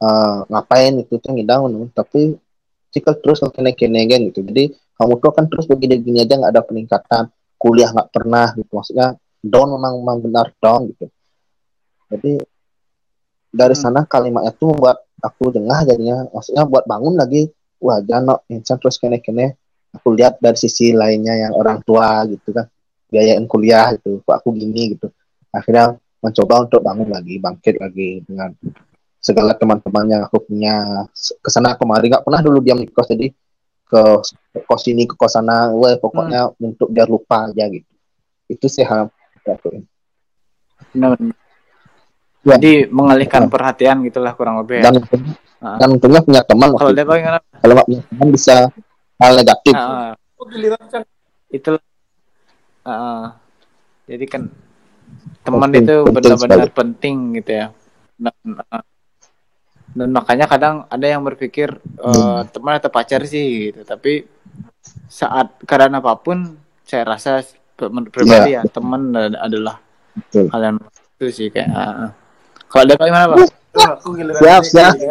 eh, ngapain itu Cang ngidang tapi Ci kan terus kene kene gitu. Jadi kamu tuh kan terus begini-gini aja nggak ada peningkatan. Kuliah nggak pernah gitu. Maksudnya down memang memang benar down gitu. Jadi dari Hmm. sana kalimatnya tuh membuat aku dengar jadinya. Maksudnya buat bangun lagi wah jangan insan terus kene kene aku lihat dari sisi lainnya yang orang tua gitu kan biayain kuliah gitu kok aku gini? gitu. Akhirnya mencoba untuk bangun lagi bangkit lagi dengan segala teman-teman yang aku punya. Ke sana kemari nggak pernah dulu diam di kos jadi ke kos ini ke kos sana wah pokoknya untuk biar lupa aja gitu. Itu sih hal aku lakuin. Benar. Ya. Jadi mengalihkan perhatian gitulah kurang lebih ya. dan Ah. dan untungnya punya teman Kalau dia bagaimana? kalau nggak punya teman bisa hal negatif Ah, Cang. itu ah, jadi kan teman Penting, itu benar-benar penting gitu ya. Dan, ah, dan makanya kadang ada yang berpikir Hmm. teman atau pacar sih gitu, tapi saat keadaan apa pun saya rasa menurut pribadi ya teman adalah Betul. hal yang itu sih kayak ah, ah. Kalau ada gimana pak? Oh, aku giliran Siap, siap.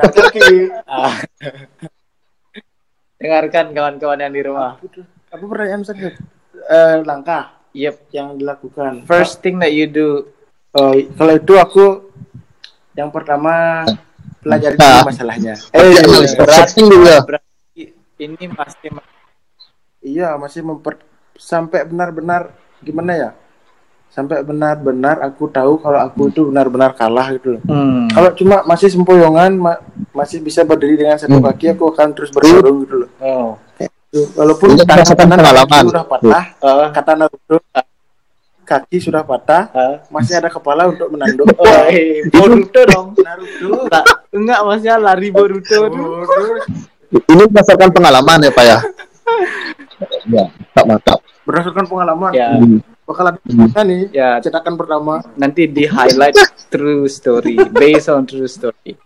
Dengarkan. Ah. Kawan-kawan yang di rumah. Apa pertanyaan saya? Eh, langkah Yep. yang dilakukan. First thing that you do. Oh, kalau itu aku yang pertama pelajari Ah. dulu masalahnya. Eh, iya, ya. Berarti ini pasti Iya, masih memper sampai benar-benar gimana ya? Sampai benar-benar aku tahu kalau aku itu benar-benar kalah gitu loh. Hmm. Kalau cuma masih sempoyongan, ma- masih bisa berdiri dengan satu Hmm. kaki, aku akan terus bertarung gitu loh. Oh. Tuh, Walaupun Itu tangan berdasarkan kanan pengalaman. sudah patah, Ah, kata Naruto, kaki sudah patah, ah. masih ada kepala untuk menanduk. Oh, eh, Boruto dong. Naruto. Tak, enggak maksudnya lari Boruto. Boruto. Ini berdasarkan pengalaman ya Pak ya. Ya, mantap mantap. Berdasarkan pengalaman, Ya, Hmm. Bakal ada Hmm. nih ya cetakan pertama. nanti di highlight true story based on true story.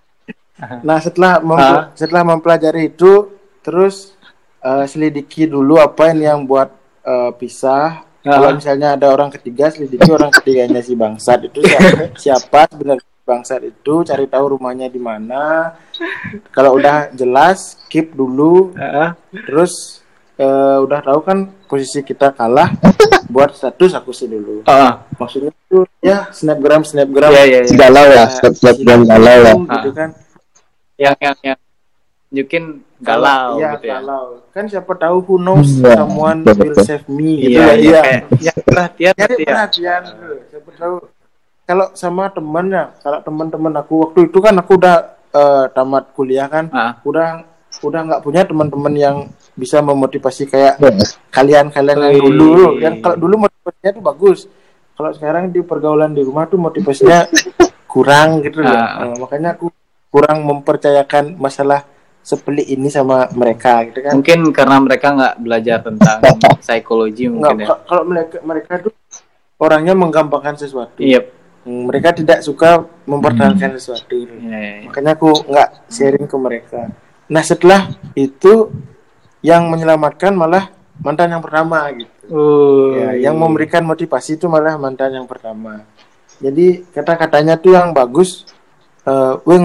Nah setelah mem- Ah. setelah mempelajari itu, terus eh, selidiki dulu apa ini yang buat eh, pisah. Ah. Kalau misalnya ada orang ketiga, selidiki orang ketiganya si bangsat itu siapa, siapa sebenarnya bangsat itu, cari tahu rumahnya di mana. Kalau udah jelas, keep dulu. Ah, Terus eh, udah tahu kan posisi kita kalah, buat status aku sih dulu. ah, Maksudnya tuh ya snapgram snapgram. ya ya ya. Galau ya, step-step yang galau ya. gitu kan. Yang yang yang nunjukin galau Iya, gitu ya. galau. Kan siapa tahu who knows Iya, someone betul, will save me gitu Iya, iya, Iya. kayak ya perhatian Nyari gitu ya. perhatian tuh. Siapa tahu kalau sama temennya, kalau teman-teman aku waktu itu kan aku udah eh, tamat kuliah kan, Ah, udah udah nggak punya teman-teman yang bisa memotivasi kayak Ya, kalian-kalian yang dulu. Yang kalau dulu motivasinya tuh bagus. Kalau sekarang di pergaulan di rumah tuh motivasinya kurang gitu loh. Ah. Eh, makanya aku kurang mempercayakan masalah sepelik ini sama mereka gitu kan. mungkin karena mereka nggak belajar tentang psikologi Nggak, mungkin ya. ka- kalau mereka mereka tuh orangnya menggampangkan sesuatu. Iya. Hmm, Mereka tidak suka mempertahankan sesuatu. Iya, iya, iya. Makanya aku nggak sharing ke mereka. Nah setelah itu yang menyelamatkan malah mantan yang pertama gitu. Oh, Ya, yang memberikan motivasi itu malah mantan yang pertama. Jadi kata-katanya tuh yang bagus. Eh, weh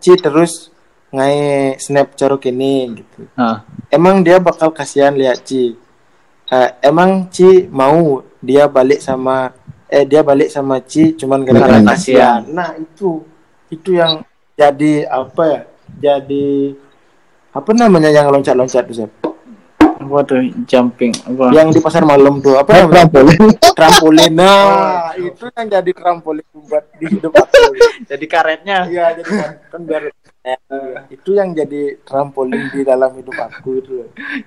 Ci terus ngai snap corok ini gitu. Ah, Emang dia bakal kasihan lihat Ci. Eh, emang Ci mau dia balik sama eh dia balik sama Ci cuman Karena kasihan. Nah, itu itu yang jadi apa ya? Jadi apa namanya yang loncat-loncat tuh, apa tuh jumping apa? Yang di pasar malam tuh apa namanya? trampolin. trampolin. Nah, itu yang jadi trampolin buat di hidup aku. Jadi karetnya. Iya, jadi kan, kan biar eh, itu yang jadi trampolin di dalam hidup aku itu.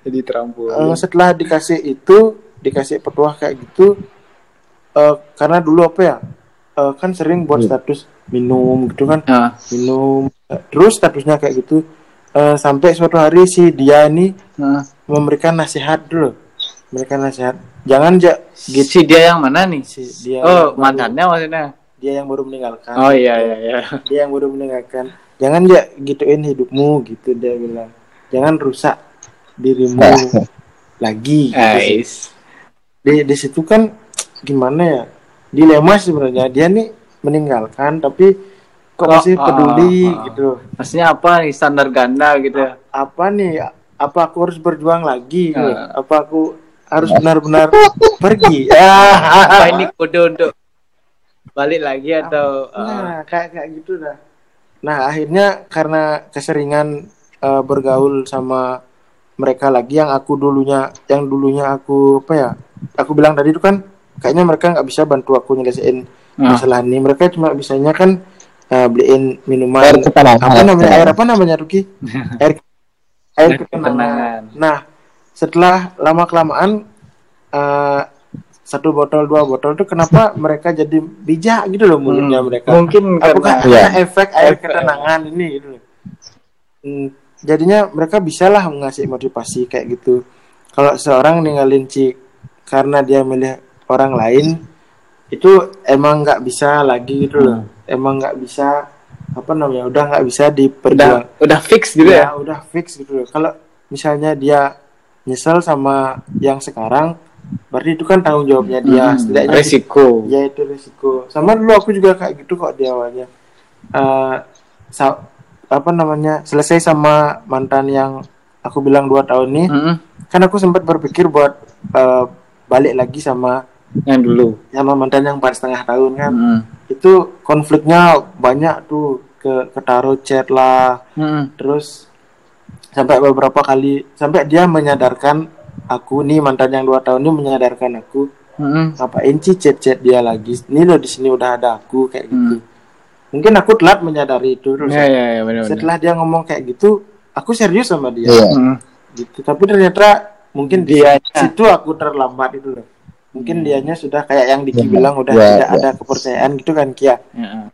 Jadi trampolin. Eh, setelah dikasih itu, dikasih petuah kayak gitu, eh, karena dulu apa ya, eh, kan sering buat status minum gitu kan, Ah, minum, terus statusnya kayak gitu, Eh, sampai suatu hari si dia ini ah. memberikan nasihat dulu, memberikan nasihat, jangan ja Gitu. Si dia yang mana nih? si dia Oh, baru- mantannya maksudnya. dia yang baru meninggalkan, Oh iya iya iya. dia yang baru meninggalkan, jangan ja gituin hidupmu gitu dia bilang, jangan rusak dirimu lagi. gitu di di situ kan gimana ya dilema sebenarnya dia nih meninggalkan tapi kok Kok, masih ah, peduli ah. gitu Maksudnya apa nih standar ganda gitu ya? apa nih apa aku harus berjuang lagi? Ah. apa aku harus benar-benar pergi ya Apa ini kode untuk balik lagi atau ah, nah kayak kayak gitu dah nah akhirnya karena keseringan eh, bergaul sama mereka lagi yang aku dulunya yang dulunya aku apa ya aku bilang tadi itu kan kayaknya mereka nggak bisa bantu aku nyelesain Ah. masalah ini mereka cuma bisanya kan eh, beliin minuman Air ketenangan. apa namanya air apa namanya Ruki air air ketenangan. ketenangan nah setelah lama kelamaan eh, satu botol dua botol itu kenapa mereka jadi bijak gitu loh mulutnya Hmm, mereka mungkin apakah karena- Iya. karena efek air Efek. ketenangan ini gitu loh. Hmm, jadinya mereka bisalah ngasih motivasi kayak gitu kalau seorang ninggalin Ci karena dia milih orang lain itu emang nggak bisa lagi gitu loh emang nggak bisa apa namanya udah nggak bisa udah diperjuang udah fix gitu ya? ya udah fix gitu loh kalau misalnya dia nyesel sama yang sekarang berarti itu kan tanggung jawabnya dia Hmm, setidaknya resiko. ya itu risiko sama dulu aku juga kayak gitu kok di awalnya sa- apa namanya selesai sama mantan yang aku bilang dua tahun nih Mm-mm. kan aku sempat berpikir buat eh, balik lagi sama Yang dulu. sama mantan yang empat setengah tahun kan Mm-mm. itu konfliknya banyak tuh ke ketaruh chat lah Mm-mm. terus sampai beberapa kali sampai dia menyadarkan aku nih mantan yang dua tahun ini menyadarkan aku Mm-mm. ngapain sih chat-chat dia lagi ini loh di sini udah ada aku kayak gitu mungkin aku telat menyadari itu terus Ya ya ya benar benar. setelah dia ngomong kayak gitu aku serius sama dia Iya. Mm. gitu tapi ternyata mungkin di Dianya. situ aku terlambat itu loh mungkin dianya sudah kayak yang Diki Ya, bilang udah ya, tidak ya. ada kepercayaan gitu kan Kia Ya.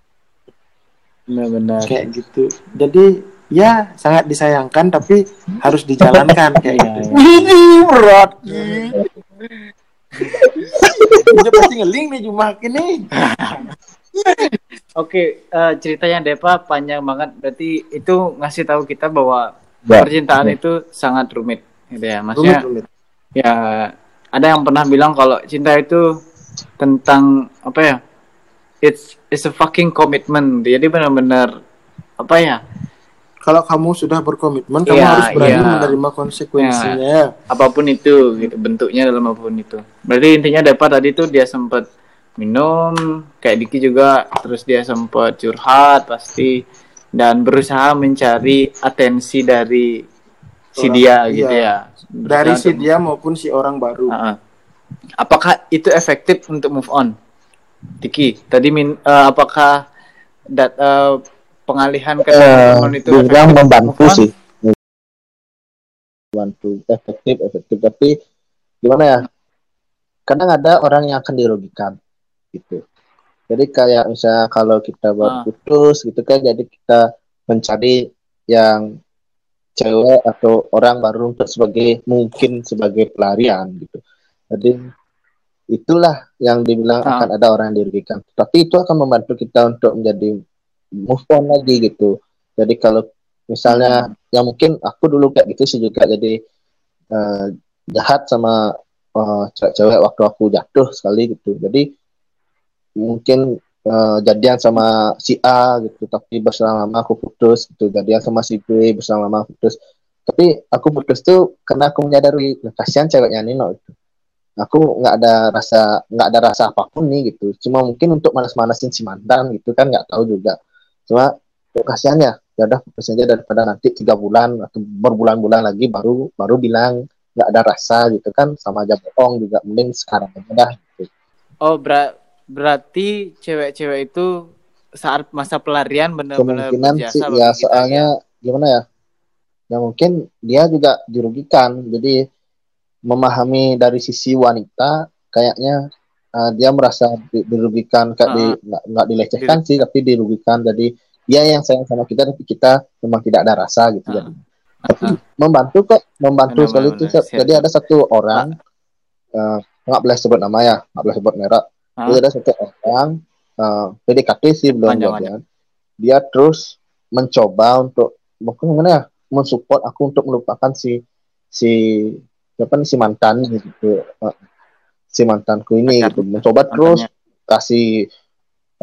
Benar-benar. kayak gitu jadi ya sangat disayangkan tapi harus dijalankan kayak Iya, gitu iya. ini berat dia pasti ngeling nih cuma ini Oke, eh, ceritanya Depa panjang banget. Berarti itu ngasih tahu kita bahwa Ya. percintaan itu sangat rumit, gitu ya. rumit Maksudnya, rumit ya ada yang pernah bilang kalau cinta itu tentang apa ya? It's it's a fucking commitment. Jadi benar-benar apa ya? kalau kamu sudah berkomitmen kamu Iya, harus berani iya. menerima konsekuensinya apa pun itu gitu bentuknya dalam apa pun itu berarti intinya dapat tadi tuh dia sempat minum kayak Diki juga terus dia sempat curhat pasti dan berusaha mencari atensi dari si Orang- dia iya. gitu ya. Dari si untuk- dia maupun si orang baru. Ah. apakah itu efektif untuk move on? Diki tadi min eh, apakah dat, eh, pengalihan ke teman itu efektif membantu move on? sih. Membantu. Efektif efektif. Tapi gimana ya? Kadang ada orang yang akan dirugikan gitu. Jadi kayak misalnya kalau kita baru Ah. putus gitu kan jadi kita mencari yang cewek atau orang baru untuk sebagai mungkin sebagai pelarian gitu. Jadi itulah yang dibilang Ah. akan ada orang yang dirugikan. Tapi itu akan membantu kita untuk menjadi move on lagi gitu. Jadi kalau misalnya yang mungkin aku dulu kayak gitu sih juga. Jadi eh, jahat sama eh, cewek-cewek waktu aku jatuh sekali gitu. Jadi mungkin eh, jadian sama si A gitu tapi bersama aku putus gitu. Jadian sama si B bersama aku putus. Tapi aku putus tuh karena aku menyadari "Nah, kasihan ceweknya Nino gitu. Aku nggak ada rasa nggak ada rasa apa pun nih gitu. Cuma mungkin untuk manas-manasin si mantan gitu kan nggak tahu juga. Cuma kok kasihan ya. Ya udah putus aja daripada nanti tiga bulan atau berbulan-bulan lagi baru baru bilang nggak ada rasa gitu kan. Sama aja bohong juga mending sekarang aja dah gitu. Oh, ber- berarti cewek-cewek itu saat masa pelarian benar-benar kemungkinan sih ya kita, soalnya gimana ya? Ya mungkin dia juga dirugikan. Jadi memahami dari sisi wanita kayaknya uh, dia merasa di- dirugikan kayak di Ah. nggak nggak dilecehkan sih tapi dirugikan. Jadi dia yang sayang sama kita tapi kita memang tidak ada rasa gitu Ah. jadi tapi membantu kok membantu Benar, sekali itu. jadi ada satu orang uh, nggak boleh sebut nama ya nggak boleh sebut merek Ah. jadi ada satu orang uh, PDKT sih belum Panjang, dia terus mencoba untuk mungkin gimana ya mensupport aku untuk melupakan si si siapa nih si mantan gitu. Uh, si mantanku ini Pacar- gitu. Mencoba terus kasih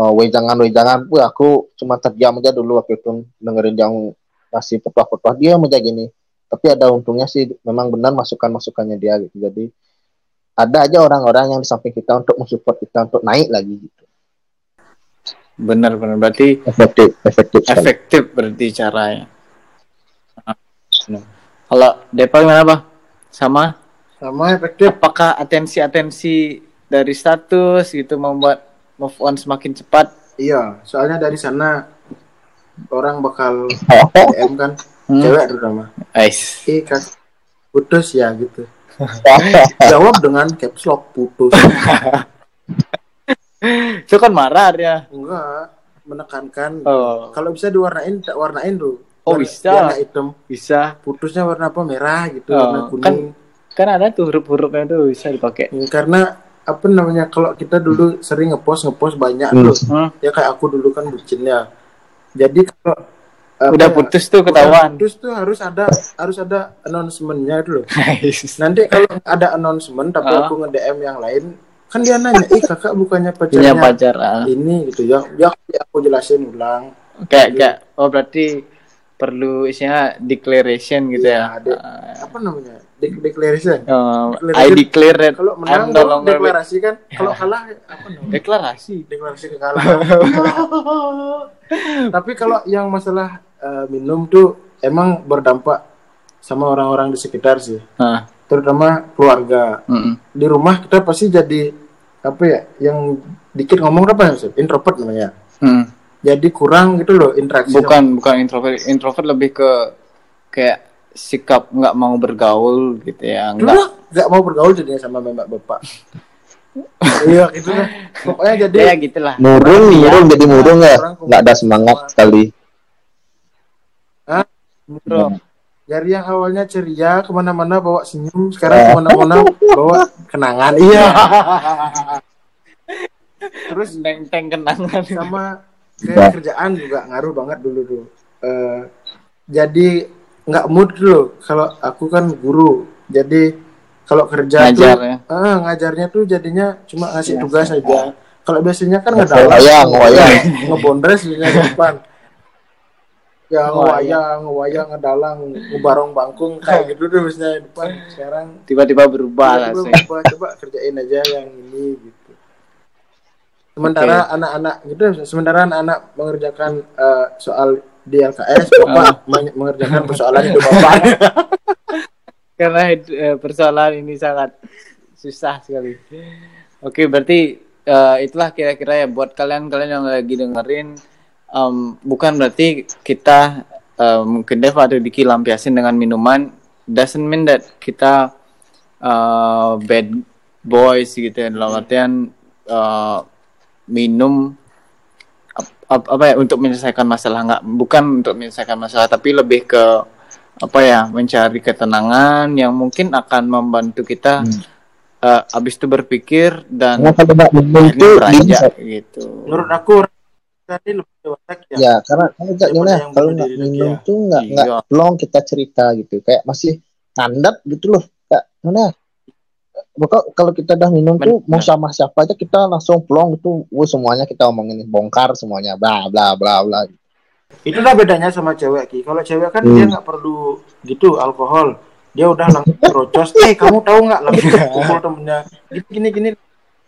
uh, wejangan wejangan Wah, aku cuma terdiam aja dulu waktu itu dengerin yang kasih petuah-petuah dia aja gini. Tapi ada untungnya sih memang benar masukan masukannya dia gitu. Jadi ada aja orang-orang yang di samping kita untuk mensupport kita untuk naik lagi gitu Benar-benar berarti efektif efektif sekali. efektif berarti caranya. Ah, benar. Kalau Depa gimana, Bang? Sama? sama efektif Apakah atensi-atensi dari status gitu membuat move on semakin cepat? iya soalnya dari sana orang bakal Oh, DM kan Hmm. cewek terutama Ais. eh kas putus ya gitu jawab dengan caps lock putus Itu kan marah dia. enggak menekankan Oh, kalau bisa diwarnain tak warnain tuh Oh, Warna- bisa. warna hitam bisa. putusnya warna apa merah gitu Oh, warna kuning Kan ada tuh huruf-hurufnya tuh bisa dipakai. Hmm, karena apa namanya kalau kita dulu sering ngepost ngepost banyak Hmm. tuh Hmm. ya kayak aku dulu kan bucinnya jadi kalau Udah ya, putus tuh ketahuan. putus tuh harus ada harus ada announcementnya itu loh nanti kalau ada announcement tapi Ah. aku nge DM yang lain kan dia nanya ih kakak bukannya Punya pacarnya pacar. ah. ini gitu ya ya aku jelasin ulang Kayak kayak oh berarti perlu isinya declaration gitu Iya, ya. de- Ah. apa namanya De- declaration I Declaration. declare that kalau menang no longer deklarasi kan kalau kalah apa namanya deklarasi. deklarasi kekalahan tapi kalau yang masalah eh, minum tuh emang berdampak sama orang-orang di sekitar sih Ah, terutama keluarga mm-mm. di rumah kita pasti jadi apa ya yang dikit ngomong apa ya introvert namanya Hmm. Jadi kurang gitu loh interaksi Bukan bukan introvert. Introvert lebih ke kayak sikap nggak mau bergaul gitu ya. Nggak nggak mau bergaul jadinya sama mbak bapak iya gitu lah pokoknya jadi ya gitulah. Murung, Iya, murung jadi murung ya. orang Nggak ada semangat sekali. Bro. dari yang awalnya ceria ke mana-mana bawa senyum sekarang ke mana-mana bawa kenangan iya terus Teng-teng kenangan. sama kayak kerjaan juga ngaruh banget dulu tuh Eh, jadi nggak mood dulu kalau aku kan guru jadi kalau kerja Ngajar tuh ya. ah, ngajarnya tuh jadinya cuma ngasih tugas aja kalau biasanya kan nggak Wayang, wayang. ngebondres di depan ya Ngewayang. ngewayang ngedalang ngebarong bangkung kayak gitu tuh biasanya di depan sekarang Tiba-tiba berubah langsung. coba, coba kerjain aja yang ini gitu. Sementara anak-anak gitu, sementara anak-anak mengerjakan eh, soal di LKS, bapak men- mengerjakan persoalan itu bapak. Karena eh, persoalan ini sangat susah sekali. Oke, berarti eh, itulah kira-kira ya buat kalian-kalian yang lagi dengerin em, bukan berarti kita mungkin Dev atau Diki lampiasin dengan minuman doesn't mean that kita eh, bad boys gitu ya dalam artian eh, minum ap- ap- apa ya untuk menyelesaikan masalah nggak bukan untuk menyelesaikan masalah tapi lebih ke apa ya mencari ketenangan yang mungkin akan membantu kita eh, abis itu berpikir dan Karena kalau nggak minum beranjak gitu Menurut aku tadi lebih dewasa ya. ya karena kalau nggak ya, kalau nggak minum ya. tuh nggak nggak Iya. long kita cerita gitu kayak masih kandat gitu loh kayak mana Pokok kalau kita udah minum tuh mau sama siapa aja kita langsung plong gitu, Wah, semuanya kita omongin bongkar semuanya, bla bla bla bla. Itulah bedanya sama cewek Ki. Kalau cewek kan Hmm. dia nggak perlu gitu alkohol. Dia udah langsung rocos. Eh kamu tahu nggak langsung kumpul temennya. Gini gini gini.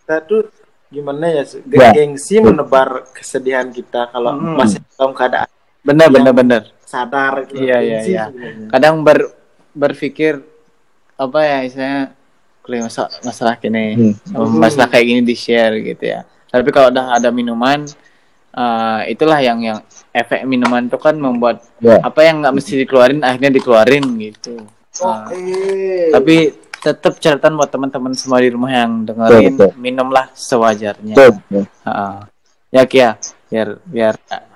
Kita tuh gimana ya? Ya. Gengsi menebar kesedihan kita kalau Hmm. masih dalam keadaan benar benar benar sadar. gitu. Iya, iya, iya. kadang ber, berpikir apa ya istilahnya kalau masalah masalah gini Hmm. masalah kayak gini di share gitu ya tapi kalau udah ada minuman eh, itulah yang yang efek minuman itu kan membuat Ya. apa yang nggak mesti dikeluarin akhirnya dikeluarin gitu Nah, Oke. tapi tetap catatan buat teman-teman semua di rumah yang dengerin Betul, betul. minumlah sewajarnya Betul, betul. Heeh. ya Kia biar biar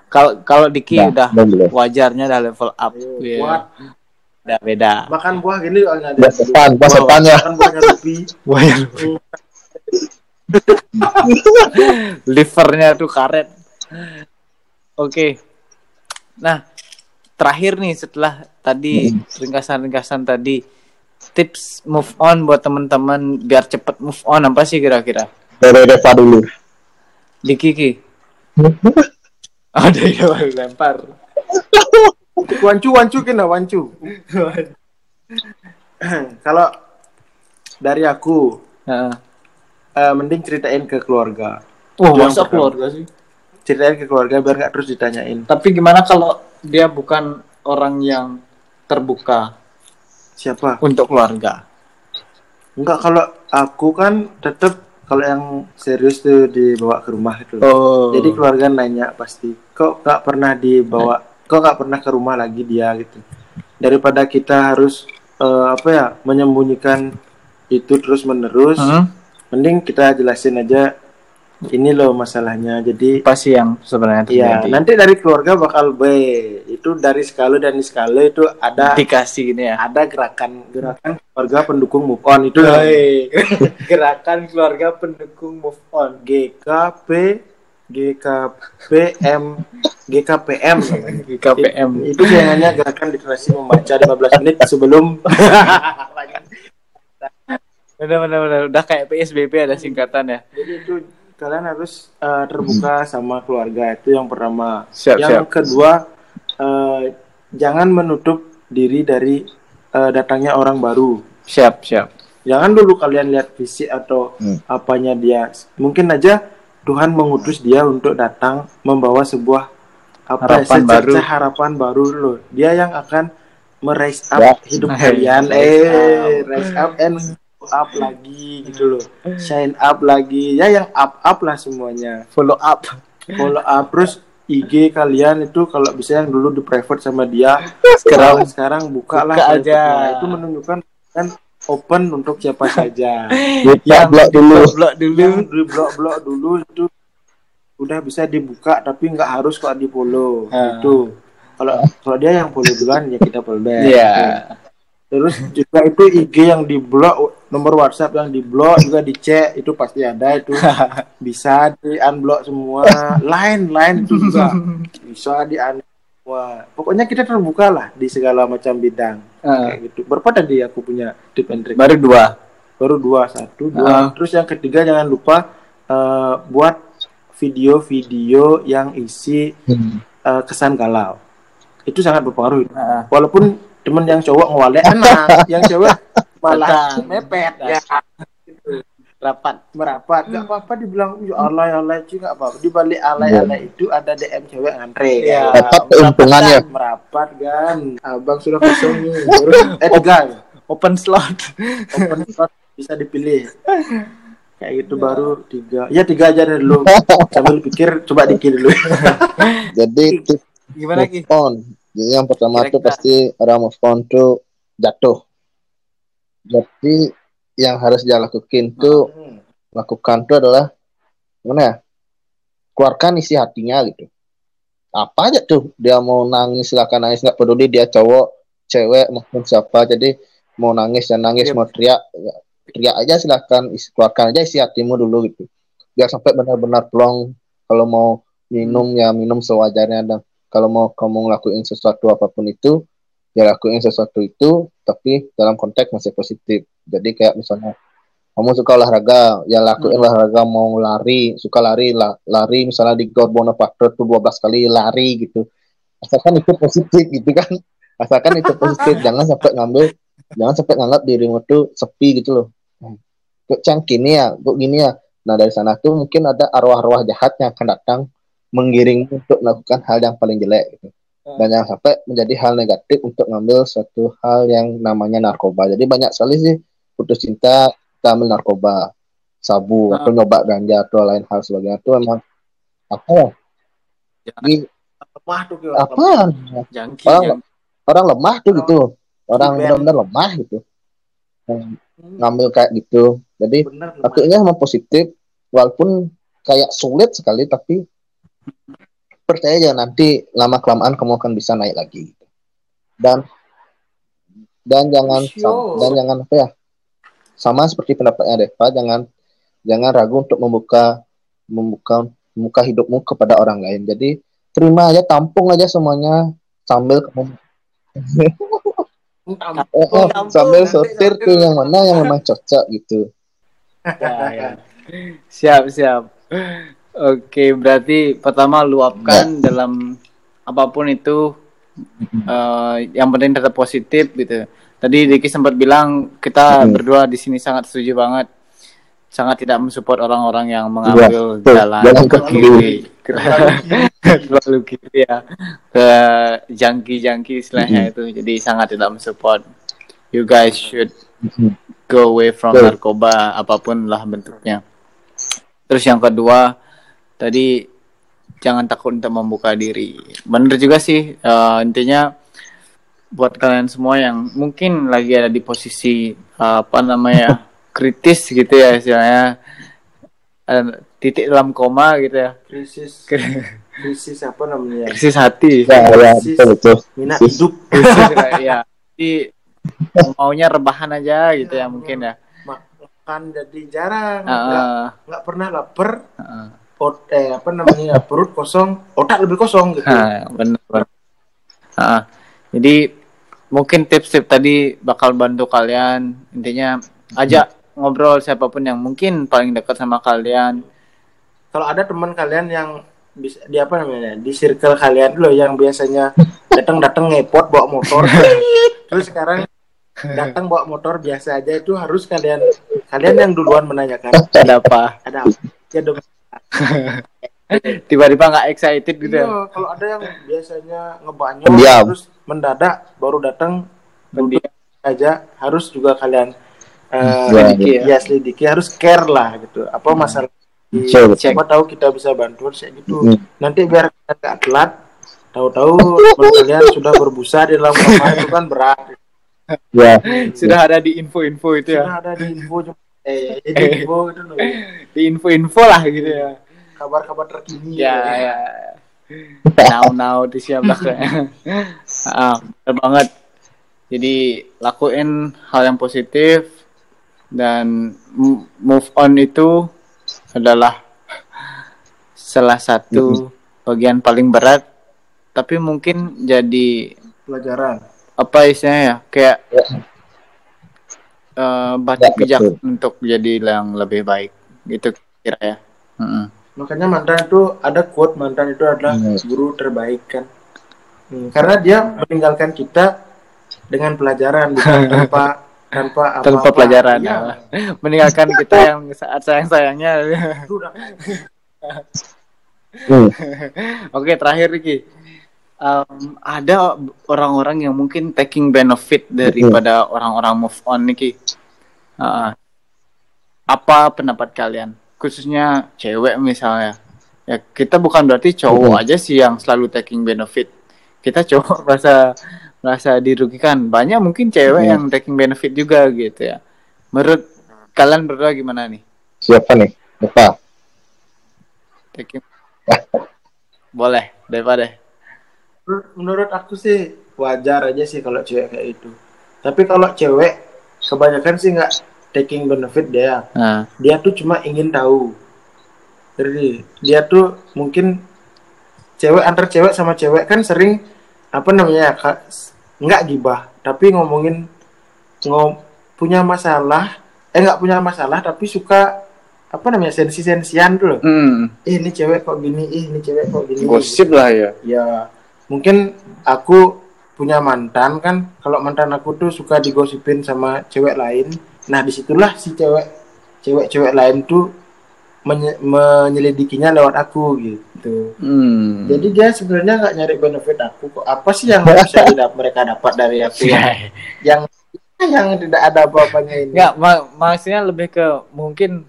kalau kalau Diki Ya, udah boleh. wajarnya udah level up ya. Udah beda. Makan buah gini soalnya Buah sepan, buah sepan ya. Makan buahnya Luffy. livernya tuh karet. Oke. Nah terakhir nih setelah tadi ringkasan-ringkasan tadi tips move on buat teman-teman biar cepet move on. Apa sih kira-kira? Dari Reva dulu. di Kiki ada yang lempar Wancu wancu kena wancu. Kalau dari aku Heeh. eh, mending ceritain ke keluarga. Wah, Yang masa keluarga sih? Ceritain ke keluarga biar nggak terus ditanyain. Tapi gimana kalau dia bukan orang yang terbuka Siapa? untuk keluarga? Enggak kalau aku kan tetap kalau yang serius tuh dibawa ke rumah itu. Oh. Jadi keluarga nanya pasti, kok nggak pernah dibawa, kok nggak pernah ke rumah lagi dia gitu. Daripada kita harus eh, apa ya menyembunyikan itu terus menerus, Hmm? mending kita jelasin aja ini loh masalahnya. Jadi apa sih yang sebenarnya Iya, terjadi? nanti dari keluarga bakal B. Itu dari skala dan skala itu ada dikasih gini ya. ada gerakan gerakan keluarga pendukung move on itu Gerakan keluarga pendukung move on. GKP GKPM GKPM namanya. GKPM. itu biasanya gerakan literasi membaca 15 menit sebelum Benar benar benar. Udah kayak PSBB ada singkatan ya. jadi itu kalian harus eh, terbuka sama keluarga itu yang pertama Siap yang siap. kedua eh, jangan menutup diri dari eh, datangnya orang baru Siap siap. Jangan dulu kalian lihat fisik atau Hmm. apanya dia. Mungkin aja Tuhan mengutus dia untuk datang membawa sebuah apa Harapan baru. harapan baru loh. Dia yang akan meraise up Ya. hidup Nah, kalian. raise Eh, raise up and up lagi gitu loh shine up lagi ya yang up up lah semuanya Follow up. follow up terus IG kalian itu kalau bisa yang dulu di private sama dia sekarang sekarang buka lah Buka aja. lah. itu menunjukkan kan open untuk siapa saja Kita blok dulu. Blok dulu. yang blok blok dulu itu udah bisa dibuka tapi nggak harus kok di follow. Ah. itu kalau kalau dia yang follow duluan ya kita follow back. Iya. terus juga itu IG yang di blok nomor WhatsApp yang di blok juga dicek itu pasti ada itu. Bisa di unblock semua. Line itu juga. Bisa di unblock pokoknya kita terbuka lah di segala macam bidang. Ah, kayak gitu. Berapa tadi aku punya tip and trick? Baru dua. baru dua satu dua. Ah. terus yang ketiga jangan lupa eh, buat video-video yang isi Hmm. eh, kesan galau itu sangat berpengaruh Ah. walaupun temen yang cowok ngewalek enak yang cewek malah mepet ya Rapat. merapat nggak apa-apa dibilang ya alay alay sih nggak apa-apa di balik alay alay itu ada DM cewek ngantre Iya. kan? Dapat keuntungannya. merapat kan abang sudah kosong nih baru eh Open slot. open slot bisa dipilih kayak gitu baru tiga ya tiga aja deh dulu sambil pikir coba dikir dulu Jadi Gimana Ki? on. Jadi yang pertama tuh Kira-kira. pasti orang move on tuh jatuh. Jadi yang harus dia lakukan tuh Hmm. lakukan tuh adalah gimana ya? Keluarkan isi hatinya gitu. Apa aja tuh dia mau nangis silakan nangis nggak peduli dia cowok, cewek maupun siapa. Jadi mau nangis dan nangis Yep. mau teriak ya, teriak aja silakan isi, keluarkan aja isi hatimu dulu gitu. Biar sampai benar-benar plong. Kalau mau minum ya minum sewajarnya. Dan kalau mau kamu ngelakuin sesuatu apa pun itu ya lakuin sesuatu itu tapi dalam konteks masih positif. Jadi kayak misalnya kamu suka olahraga ya lakuin Hmm. olahraga. Mau lari suka lari la- lari misalnya di Gor Bonaparte tuh 12 kali lari gitu. Asalkan itu positif gitu kan. Asalkan itu positif. Jangan sampai ngambil jangan sampai nganggap dirimu tuh sepi gitu loh kok cang gini ya? Kok gini ya? Nah dari sana tuh mungkin ada arwah-arwah jahat yang akan datang menggiringmu untuk melakukan hal yang paling jelek gitu. dan jangan sampai menjadi hal negatif untuk ngambil suatu hal yang namanya narkoba. Jadi banyak sekali sih putus cinta kita ambil narkoba sabu Ah. atau nyoba ganja atau lain hal sebagainya. Itu emang apa ya? Jangan. Di- lemah tuh Ki, apa? Jangki. Orang- jangki. orang lemah tuh gitu. Orang benar-benar lemah gitu. Hmm, ngambil kayak gitu jadi bener. Akhirnya sama positif, walaupun kayak sulit sekali, tapi percaya aja nanti lama kelamaan kamu akan bisa naik lagi. Dan dan jangan Sure. dan jangan apa ya, sama seperti pendapatnya Deva, jangan jangan ragu untuk membuka membuka membuka hidupmu kepada orang lain. Jadi terima aja, tampung aja semuanya sambil kamu eh, Tampung, sambil sambil- tuh yang mana yang memang cocok gitu. Ya, ya. Siap, siap. Oke, berarti pertama luapkan dalam apa pun itu eh, yang penting tetap positif gitu. Tadi Diki sempat bilang kita Hmm. berdua di sini sangat setuju banget. Sangat tidak mensupport orang-orang yang mengambil betul. jalan Jalan ke ke kiri. Terlalu kiri ya. Ke jangki-jangki istilahnya itu. Jadi sangat tidak mensupport. You guys should go away from Betul. narkoba apa pun lah bentuknya. Terus yang kedua tadi jangan takut untuk membuka diri. Bener juga sih eh, intinya buat kalian semua yang mungkin lagi ada di posisi eh, apa namanya kritis gitu ya istilahnya. Eh, titik dalam koma gitu ya. Krisis. Krisis apa namanya krisis hati. Ya, ya, betul, betul. minat Krisis. hidup. Krisis ya jadi maunya rebahan aja gitu ya mungkin ya. makan jadi jarang. Ah, nggak nggak pernah lapar. Ah. ot eh apa namanya perut kosong otak lebih kosong gitu. Nah, benar. Ah, jadi mungkin tips-tips tadi bakal bantu kalian. Intinya ajak ngobrol siapa pun yang mungkin paling dekat sama kalian. kalau ada teman kalian yang bisa di apa namanya di circle kalian loh yang biasanya datang datang ngepot bawa motor. Terus sekarang datang bawa motor biasa aja itu harus kalian kalian yang duluan menanyakan. Ada apa? ada apa? Ya dong. Tiba-tiba nggak excited gitu ya. Iya, kalau ada yang biasanya ngebanyol terus mendadak baru datang aja harus juga kalian eh, Selidiki ya. ya selidiki harus care lah gitu apa masalah Betul, betul. siapa tahu kita bisa bantu kayak gitu Hmm. nanti biar kita nggak telat tahu-tahu kalian sudah berbusa di dalam kamar itu kan berat Ya. Sudah ada di info-info itu ya. sudah ada di info eh ya, di info gitu loh Di info-info lah gitu ya. kabar-kabar terkini Ya, ya. Now now di siapa ah, bener banget. Jadi lakuin hal yang positif dan m- move on itu adalah salah satu bagian paling berat tapi mungkin jadi pelajaran apa istilahnya ya kayak Ya. eh, batu Ya, pijak betul. untuk jadi yang lebih baik gitu kira ya Mm-mm. makanya mantan itu ada quote mantan itu adalah Hmm. guru terbaik kan Hmm, karena dia meninggalkan kita dengan pelajaran bukan tanpa tanpa apa tanpa pelajaran Iya. ya. meninggalkan kita yang saat sayang sayangnya Hmm. oke terakhir Ricky Em, ada orang-orang yang mungkin taking benefit daripada orang-orang move on Niki Uh, apa pendapat kalian? Khususnya cewek misalnya. Ya kita bukan berarti cowok Mhm. aja sih yang selalu taking benefit. Kita cowok merasa merasa dirugikan. Banyak mungkin cewek Mhm. yang taking benefit juga gitu ya. Menurut kalian berdua gimana nih? Siapa nih? Lupa. taking boleh daripada menurut, menurut aku sih wajar aja sih kalau cewek kayak itu tapi kalau cewek kebanyakan sih nggak taking benefit dia. Nah. Dia tuh cuma ingin tahu. Jadi dia tuh mungkin cewek antar cewek sama cewek kan sering apa namanya Kak, nggak gibah tapi ngomongin ngom punya masalah eh nggak punya masalah tapi suka apa namanya sensi sensian loh. Hmm, eh ini cewek kok gini eh ini cewek kok gini. Gosip lah ya. Ya mungkin aku punya mantan kan kalau mantan aku tuh suka digosipin sama cewek lain. Nah di situlah si cewek cewek-cewek lain tuh menye- menyelidikinya lewat aku gitu. Hmm. jadi dia sebenarnya nggak nyari benefit aku kok. Apa sih yang bisa didap- mereka dapat dari aku? Yang yang yang tidak ada apa-apanya ini? Nggak, ma- maksudnya lebih ke mungkin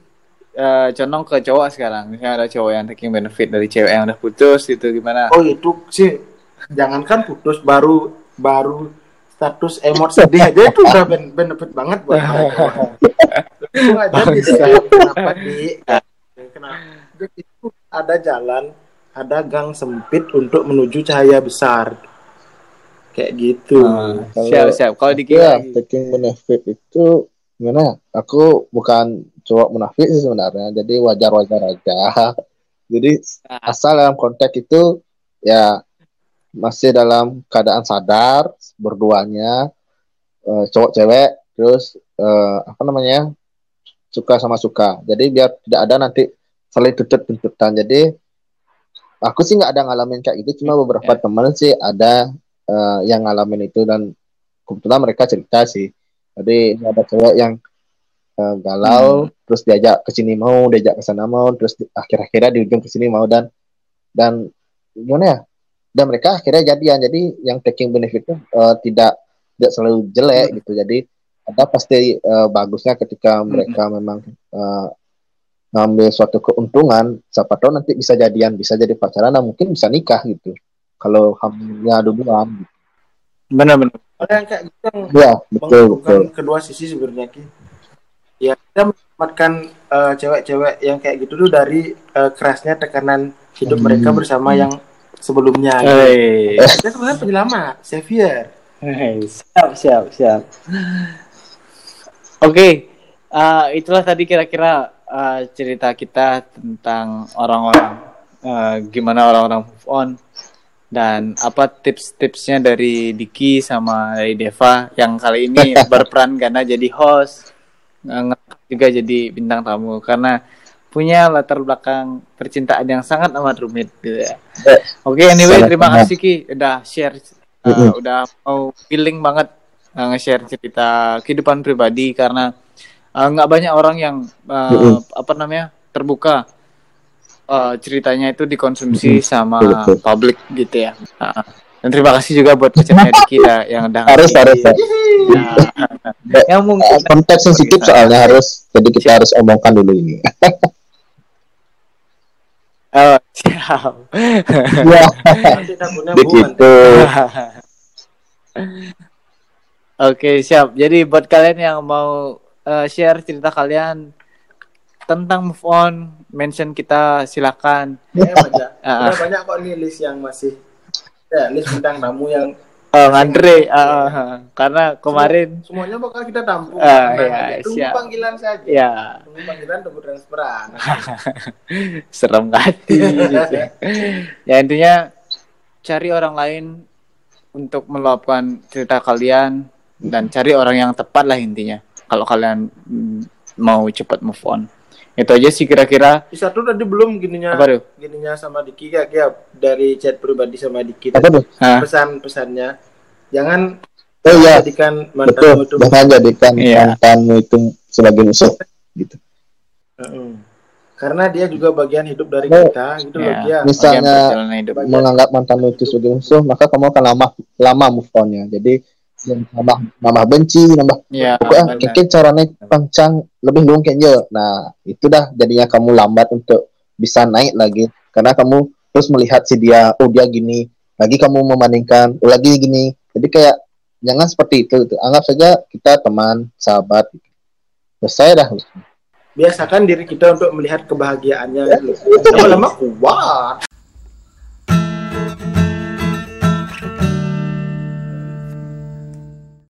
eh, condong ke cowok sekarang. Misalnya ada cowok yang taking benefit dari cewek yang udah putus gitu gimana? oh itu sih. Jangankan putus baru baru status emot sedih aja itu udah ben- benefit banget buat mereka. Itu aja di kenapa di kenapa Jadi itu ada jalan ada gang sempit untuk menuju cahaya besar kayak gitu Ah, Kalau- siap siap. Kalau Iya, dikira taking benefit itu gimana? ya? Aku bukan cowok munafik sih sebenarnya, jadi wajar-wajar aja. Jadi Ah. asal dalam konteks itu ya masih dalam keadaan sadar berduanya eh, cowok cewek terus eh, apa namanya suka sama suka. Jadi biar tidak ada nanti saling tuntut tuntutan. Jadi aku sih nggak ada ngalamin kayak gitu, cuma beberapa Ya. teman sih ada eh, yang ngalamin itu dan kebetulan mereka cerita sih. Jadi ini ada cewek yang eh, galau, terus diajak ke sini mau, diajak ke sana mau, terus di- akhir-akhirnya di ujung ke sini mau dan dan gimana ya? Dan mereka akhirnya jadian. Jadi yang taking benefit itu eh, tidak tidak selalu jelek gitu. Jadi ada pasti eh, bagusnya ketika mereka memang eh, ngambil suatu keuntungan, siapa tahu nanti bisa jadian, bisa jadi pacaran, dan mungkin bisa nikah gitu. Kalau hamilnya duluan. benar-benar. ada yang kayak gitu yang Ya, betul, betul. kedua sisi sebenarnya Ki. ya kita mendapatkan eh, cewek-cewek yang kayak gitu tuh dari eh, kerasnya tekanan hidup Hmm. mereka bersama yang sebelumnya gitu. Hei. Dia sebenarnya penyelamat, Xavier. Hei, siap siap siap. Oke, eh, itulah tadi kira-kira eh, cerita kita tentang orang-orang eh, gimana orang-orang move on dan apa tips-tipsnya dari Diki sama dari Deva yang kali ini berperan karena jadi host juga jadi bintang tamu karena punya latar belakang percintaan yang sangat amat rumit gitu ya. Oke, anyway Sangat terima kasih Ki. Udah share uh, udah mau feeling banget uh, nge-share cerita kehidupan pribadi karena uh, nggak banyak orang yang uh, Mm-mm. apa namanya terbuka uh, ceritanya itu dikonsumsi sama Betul, publik gitu ya. Uh, Dan terima kasih juga buat pacarnya kita yang udah harus harus ya. Ya, yang mungkin Eh, konteks sensitif soalnya harus jadi kita harus omongkan dulu ini Oh, siap. ya begitu Oke, siap. Jadi buat kalian yang mau eh, share cerita kalian tentang move on, mention kita silakan. Ya, banyak. Udah banyak kok nih list yang masih ya list bintang tamu yang Oh, Andre, ah, karena kemarin semuanya bakal kita tampung. Ah, Tenang iya, aja. tunggu siap. panggilan saja. ya Tunggu panggilan tunggu transferan. serem hati. ya intinya cari orang lain untuk meluapkan cerita kalian dan cari orang yang tepat lah intinya. Kalau kalian mm, mau cepat move on. Itu aja sih kira-kira. Bisa tuh tadi belum gininya Apa tuh? gininya sama Diki ya, ya dari chat pribadi sama Diki apa tuh pesan-pesannya jangan oh iya jadikan mantanmu itu betul jangan jadikan Iya. mantanmu itu sebagai musuh gitu Heeh. karena dia juga bagian hidup dari Oh. kita gitu loh Ya, dia Mis- Misalnya- hidup. menganggap mantanmu itu sebagai musuh maka kamu akan lama lama move onnya jadi yang nambah nambah benci nambah Ya, Pokoknya mungkin caranya pancang lebih lu kayaknya. Nah, itu dah jadinya kamu lambat untuk bisa naik lagi karena kamu terus melihat si dia, oh dia gini, lagi kamu membandingkan, oh lagi gini. Jadi kayak jangan seperti itu gitu. Anggap saja kita teman, sahabat. Gitu. Selesai dah. biasakan diri kita untuk melihat kebahagiaannya loh. lama-lama kuat